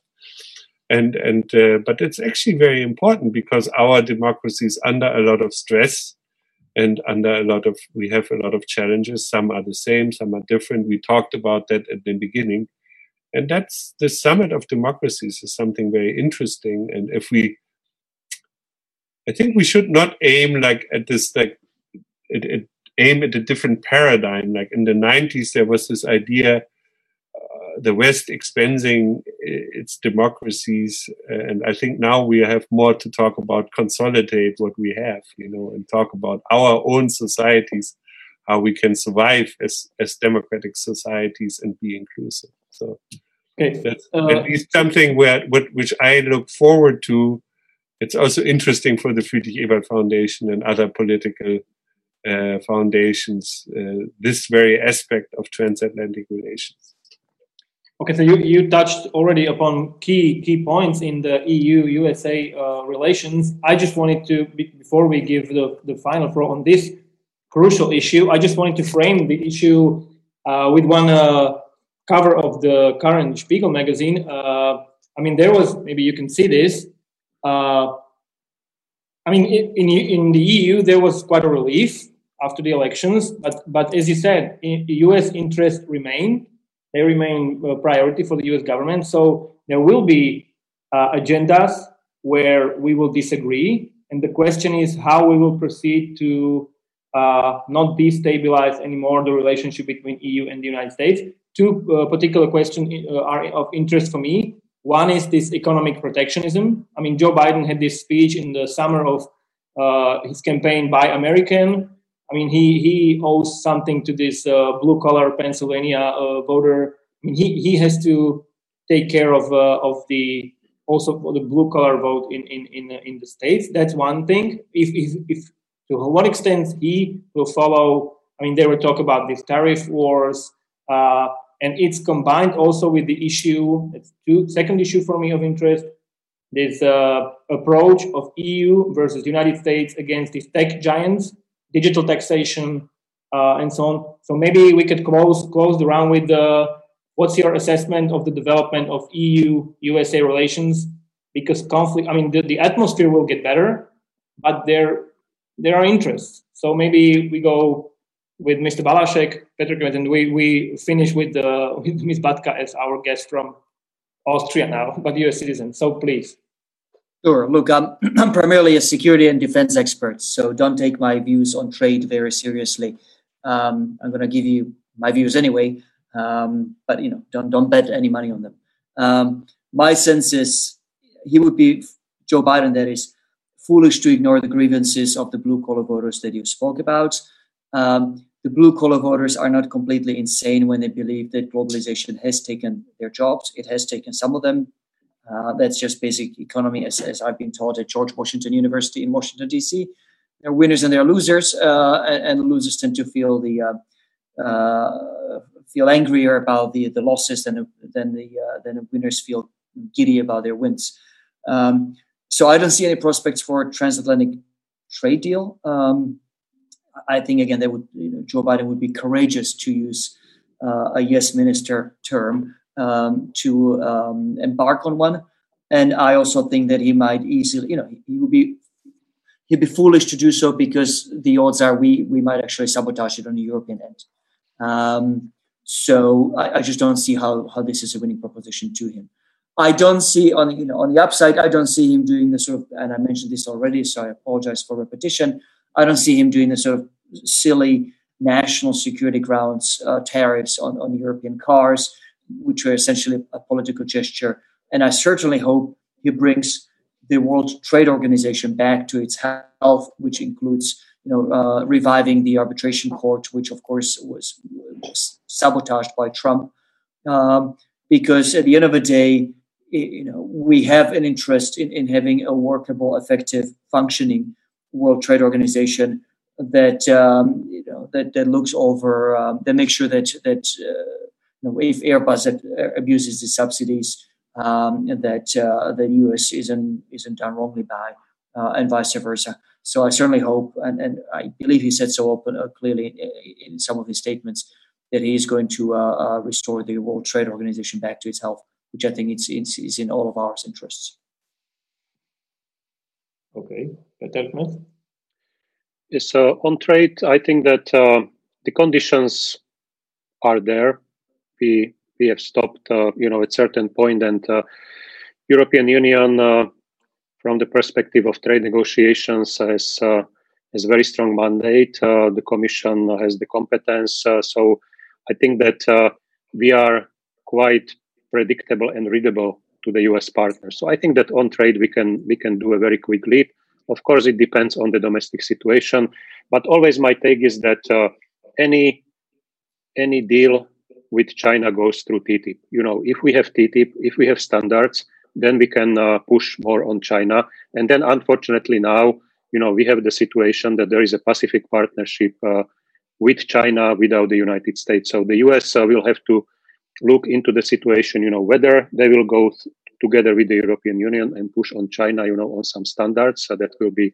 And, and uh, but it's actually very important because our democracy is under a lot of stress and under a lot of we have a lot of challenges. Some are the same some are different. We talked about that at the beginning. And that's the summit of democracies is something very interesting. And if we i think we should not aim like at this like it, it aim at a different paradigm. Like in the 90s there was this idea the West expanding its democracies, and I think now we have more to talk about consolidate what we have, you know, and talk about our own societies how we can survive as as democratic societies and be inclusive. So okay. that's uh, at least something where what, which I look forward to. It's also interesting for the Friedrich Ebert Foundation and other political uh, foundations. Uh, this very aspect of transatlantic relations. Okay, so you, you touched already upon key key points in the EU USA uh, relations. I just wanted to before we give the, the final throw on this crucial issue, I just wanted to frame the issue uh, with one uh, cover of the current Spiegel magazine. Uh, I mean, there was maybe you can see this. Uh, I mean, in in the EU there was quite a relief after the elections, but but as you said, U.S. interest remained they remain a priority for the US government. So there will be uh, agendas where we will disagree. And the question is how we will proceed to uh, not destabilize anymore the relationship between EU and the United States. Two uh, particular questions uh, are of interest for me. One is this economic protectionism. I mean, Joe Biden had this speech in the summer of uh, his campaign, Buy American, I mean, he he owes something to this uh, blue collar Pennsylvania uh, voter. I mean, he he has to take care of uh, of the also for the blue collar vote in in in, uh, in the states. That's one thing. If if if to what extent he will follow. I mean, they were talk about these tariff wars, uh, and it's combined also with the issue. It's two second issue for me of interest. This uh, approach of EU versus United States against these tech giants digital taxation, uh, and so on. So maybe we could close close the round with the what's your assessment of the development of EU USA relations? Because conflict, I mean, the, the atmosphere will get better, but there there are interests. So maybe we go with Mr. Valášek, Petr and we, we finish with, uh, with Ms. Batka as our guest from Austria now, but you're a citizen. So please. Sure. Look, I'm, I'm primarily a security and defense expert, so don't take my views on trade very seriously. Um, I'm going to give you my views anyway, um, but you know, don't don't bet any money on them. Um, my sense is he would be Joe Biden. That is foolish to ignore the grievances of the blue collar voters that you spoke about. Um, the blue collar voters are not completely insane when they believe that globalization has taken their jobs. It has taken some of them uh, that's just basic economy, as, as, I've been taught at George Washington University in Washington D.C. There are winners and there are losers, uh, and, the losers tend to feel the uh, uh feel angrier about the the losses than than the uh, than the winners feel giddy about their wins. Um, so I don't see any prospects for a transatlantic trade deal. Um, I think again, they would you know, Joe Biden would be courageous to use a yes minister term um, to um, embark on one. And I also think that he might easily, you know, he would be he'd be foolish to do so because the odds are we we might actually sabotage it on the European end. Um, so I, I, just don't see how how this is a winning proposition to him. I don't see on you know on the upside. I don't see him doing the sort of, and I mentioned this already, so I apologize for repetition. I don't see him doing the sort of silly national security grounds uh, tariffs on, on European cars which are essentially a political gesture. And I certainly hope he brings the World Trade Organization back to its health, which includes you know uh, reviving the arbitration court, which of course was, was sabotaged by Trump. Um, because at the end of the day, you know we have an interest in, in having a workable, effective, functioning World Trade Organization that um, you know that, that looks over um, that makes sure that that uh, if Airbus abuses the subsidies, um, that uh, the US isn't isn't done wrongly by, uh, and vice versa. So I certainly hope, and, and I believe he said so open uh, clearly in, in, some of his statements, that he is going to uh, uh, restore the World Trade Organization back to its health, which I think it's, it's, is in all of our interests. Okay, Peter Smith. Uh, on trade, I think that the conditions are there we we have stopped, uh, you know, at certain point, and uh, European Union, uh, from the perspective of trade negotiations, has has very strong mandate. the Commission has the competence, so I think that we are quite predictable and readable to the US partners. So I think that on trade we can we can do a very quick lead. Of course, it depends on the domestic situation, but always my take is that uh, any any deal with China goes through TTIP. You know, if we have TTIP, if we have standards, then we can uh, push more on China. And then, unfortunately, now you know we have the situation that there is a Pacific partnership uh, with China without the United States. So the US uh, will have to look into the situation. You know whether they will go th- together with the European Union and push on China. You know on some standards that will be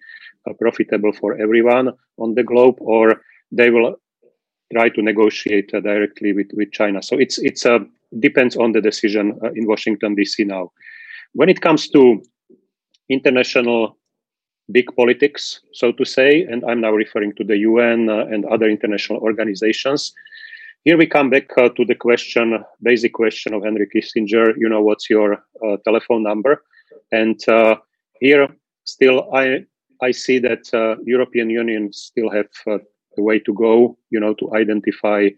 uh, profitable for everyone on the globe, or they will try to negotiate uh, directly with, with China. So it's it's uh, depends on the decision uh, in Washington D.C. now. When it comes to international big politics, so to say, and I'm now referring to the UN and other international organizations. Here we come back to the question, basic question of Henry Kissinger. You know, what's your telephone number? And here, still, I I see that European Union still have a way to go. You know, to identify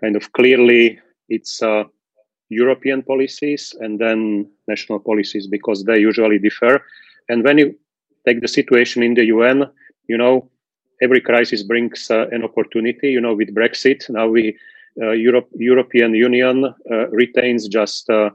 kind of clearly its European policies and then national policies because they usually differ. And when you take the situation in the UN, you know, every crisis brings uh, an opportunity. You know, with Brexit, now we uh, Europe, European Union uh, retains just uh,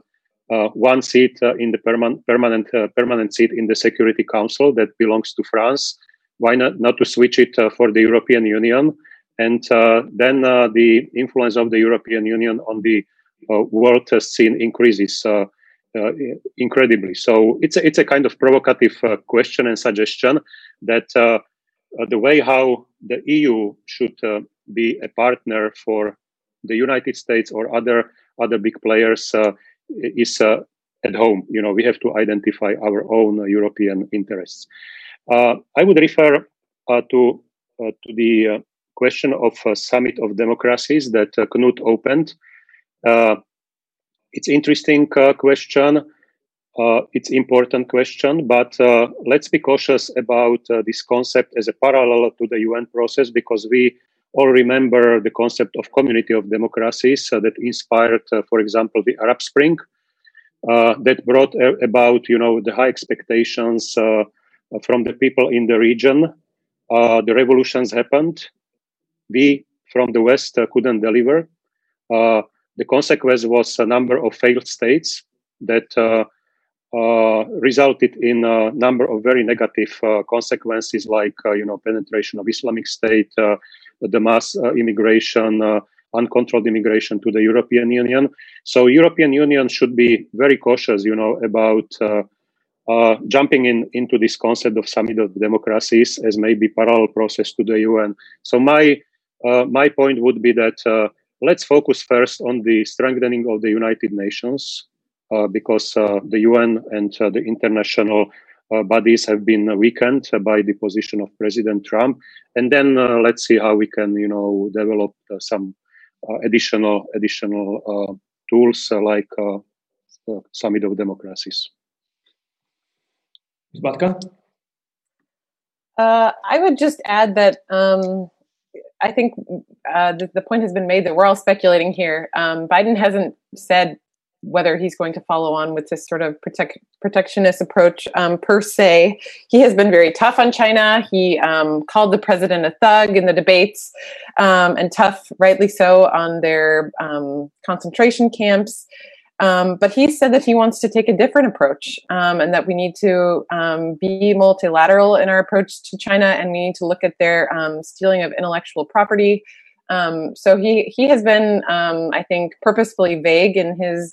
uh, one seat uh, in the perman- permanent permanent seat in the Security Council that belongs to France. Why not not to switch it uh, for the European Union? And uh, then uh, the influence of the European Union on the uh, world scene increases uh, uh, incredibly. So it's a, it's a kind of provocative question and suggestion that the way how the EU should be a partner for the United States or other other big players is at home. You know, we have to identify our own European interests. Uh, I would refer uh, to uh, to the question of summit of democracies that Knut opened. It's interesting question. Uh, it's important question, but uh, let's be cautious about uh, this concept as a parallel to the UN process because we all remember the concept of community of democracies that inspired, for example, the Arab Spring, that brought about, you know, the high expectations from the people in the region. the revolutions happened. We from the West couldn't deliver. The consequence was a number of failed states that uh, uh, resulted in a number of very negative uh, consequences, like uh, you know penetration of Islamic State, uh, the mass uh, immigration, uncontrolled immigration to the European Union. So European Union should be very cautious, you know, about jumping in into this concept of summit of democracies as maybe parallel process to the UN. So my my point would be that let's focus first on the strengthening of the United Nations uh, because uh, the UN and uh, the international uh, bodies have been weakened by the position of President Trump, and then uh, let's see how we can, you know, develop uh, some additional additional tools like Summit of Democracies. Zlatka? I would just add that. Um, I think uh, the, the, point has been made that we're all speculating here. Um, Biden hasn't said whether he's going to follow on with this sort of protect, protectionist approach um, per se. He has been very tough on China. He um, called the president a thug in the debates, um, and tough, rightly so, on their um, concentration camps. Um, but he said that he wants to take a different approach um, and that we need to um, be multilateral in our approach to China and we need to look at their um, stealing of intellectual property. Um, so he, he has been, um, I think, purposefully vague in his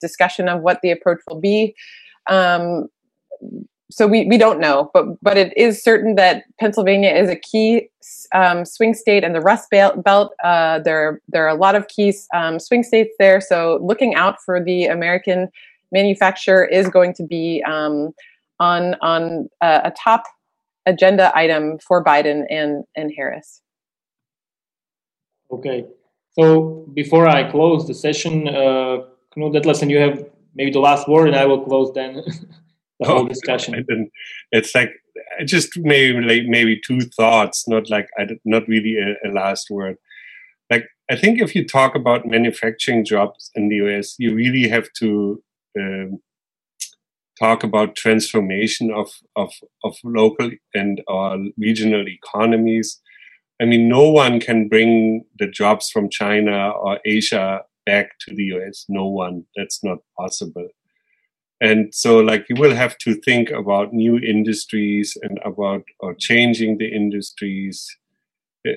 discussion of what the approach will be so we, we don't know, but but it is certain that Pennsylvania is a key um, swing state, and the Rust Belt. Uh, there there are a lot of key um, swing states there. So looking out for the American manufacturer is going to be um, on on a, a, top agenda item for Biden and and Harris. Okay, so before I close the session, uh, Knut Dethlefsen, you have maybe the last word, and I will close then. the whole discussion. And it's like just maybe like maybe two thoughts, not like not really a, a last word. Like I think if you talk about manufacturing jobs in the US, you really have to um, talk about transformation of of of local and or regional economies. I mean, no one can bring the jobs from China or Asia back to the US. No one. That's not possible. And so, like, you will have to think about new industries and about or changing the industries.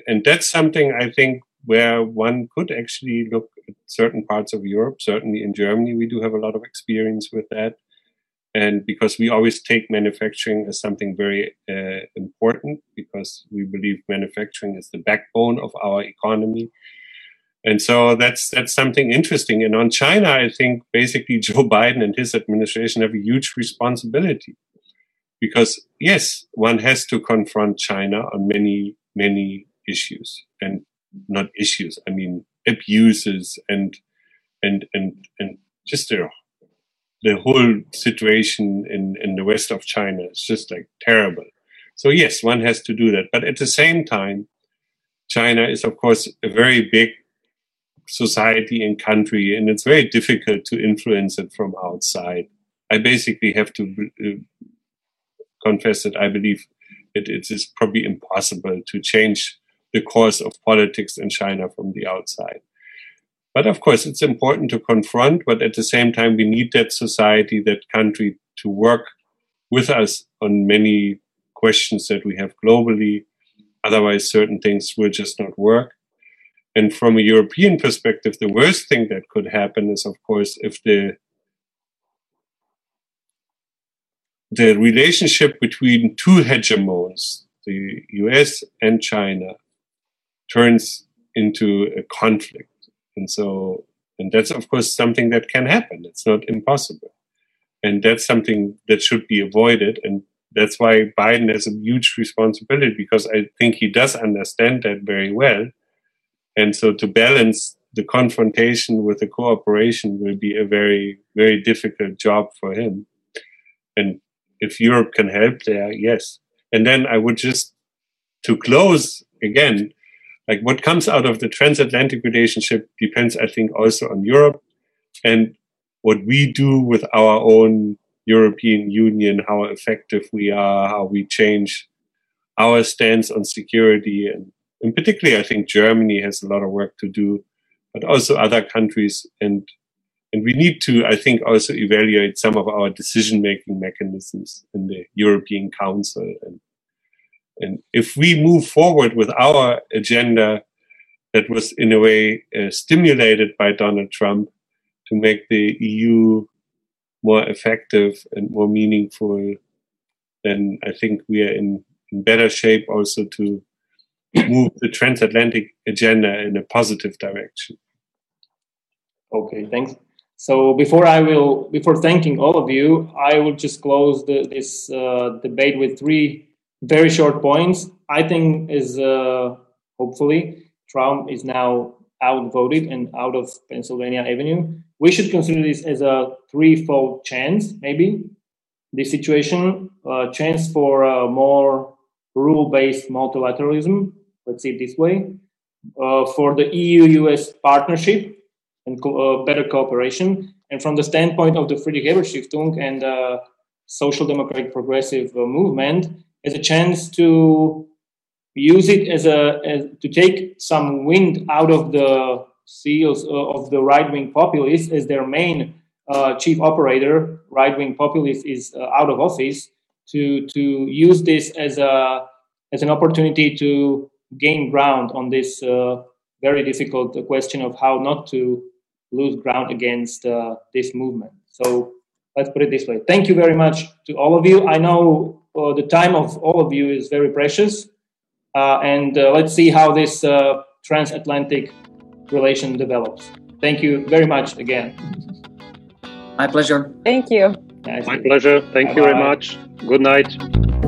And that's something I think where one could actually look at certain parts of Europe. Certainly in Germany, we do have a lot of experience with that. And because we always take manufacturing as something very uh, important, because we believe manufacturing is the backbone of our economy. And so that's that's something interesting. And on China, I think basically Joe Biden and his administration have a huge responsibility. Because yes, one has to confront China on many, many issues. And not issues, I mean abuses and and and and just the the whole situation in, in the west of China is just like terrible. So yes, one has to do that. But at the same time, China is of course a very big society and country, and it's very difficult to influence it from outside. I basically have to uh, confess that I believe it, it is probably impossible to change the course of politics in China from the outside. But of course, it's important to confront, but at the same time, we need that society, that country to work with us on many questions that we have globally. Otherwise, certain things will just not work. And from a European perspective, the worst thing that could happen is, of course, if the the relationship between two hegemons, the US and China, turns into a conflict. And so, and that's of course something that can happen. It's not impossible. And that's something that should be avoided. And that's why Biden has a huge responsibility because I think he does understand that very well. And so to balance the confrontation with the cooperation will be a very, very difficult job for him. And if Europe can help there, yes. And then I would just, to close again, like what comes out of the transatlantic relationship depends, I think, also on Europe and what we do with our own European Union, how effective we are, how we change our stance on security. And, and particularly, I think Germany has a lot of work to do, but also other countries. And, and we need to, I think, also evaluate some of our decision making mechanisms in the European Council and and if we move forward with our agenda that was in a way uh, stimulated by Donald Trump to make the EU more effective and more meaningful, then I think we are in, in better shape also to move the transatlantic agenda in a positive direction. Okay, thanks. So before I will, before thanking all of you, I will just close the, this uh, debate with three very short points. I think is uh, hopefully Trump is now outvoted and out of Pennsylvania Avenue. We should consider this as a threefold chance, maybe. This situation, uh, chance for a more rule-based multilateralism. Let's see it this way. Uh, for the EU-US partnership and co- uh, better cooperation, and from the standpoint of the Friedrich Ebert Stiftung and uh, social democratic progressive uh, movement, as a chance to use it as a as, to take some wind out of the seals of the right wing populists as their main uh, chief operator. Right wing populist is uh, out of office to to use this as a as an opportunity to gain ground on this uh, very difficult question of how not to lose ground against uh, this movement. So let's put it this way. Thank you very much to all of you. I know uh, the time of all of you is very precious. Uh, and uh, let's see how this uh, transatlantic relation develops. Thank you very much again. My pleasure. Thank you. My pleasure. Thank Bye-bye. you very much. Good night.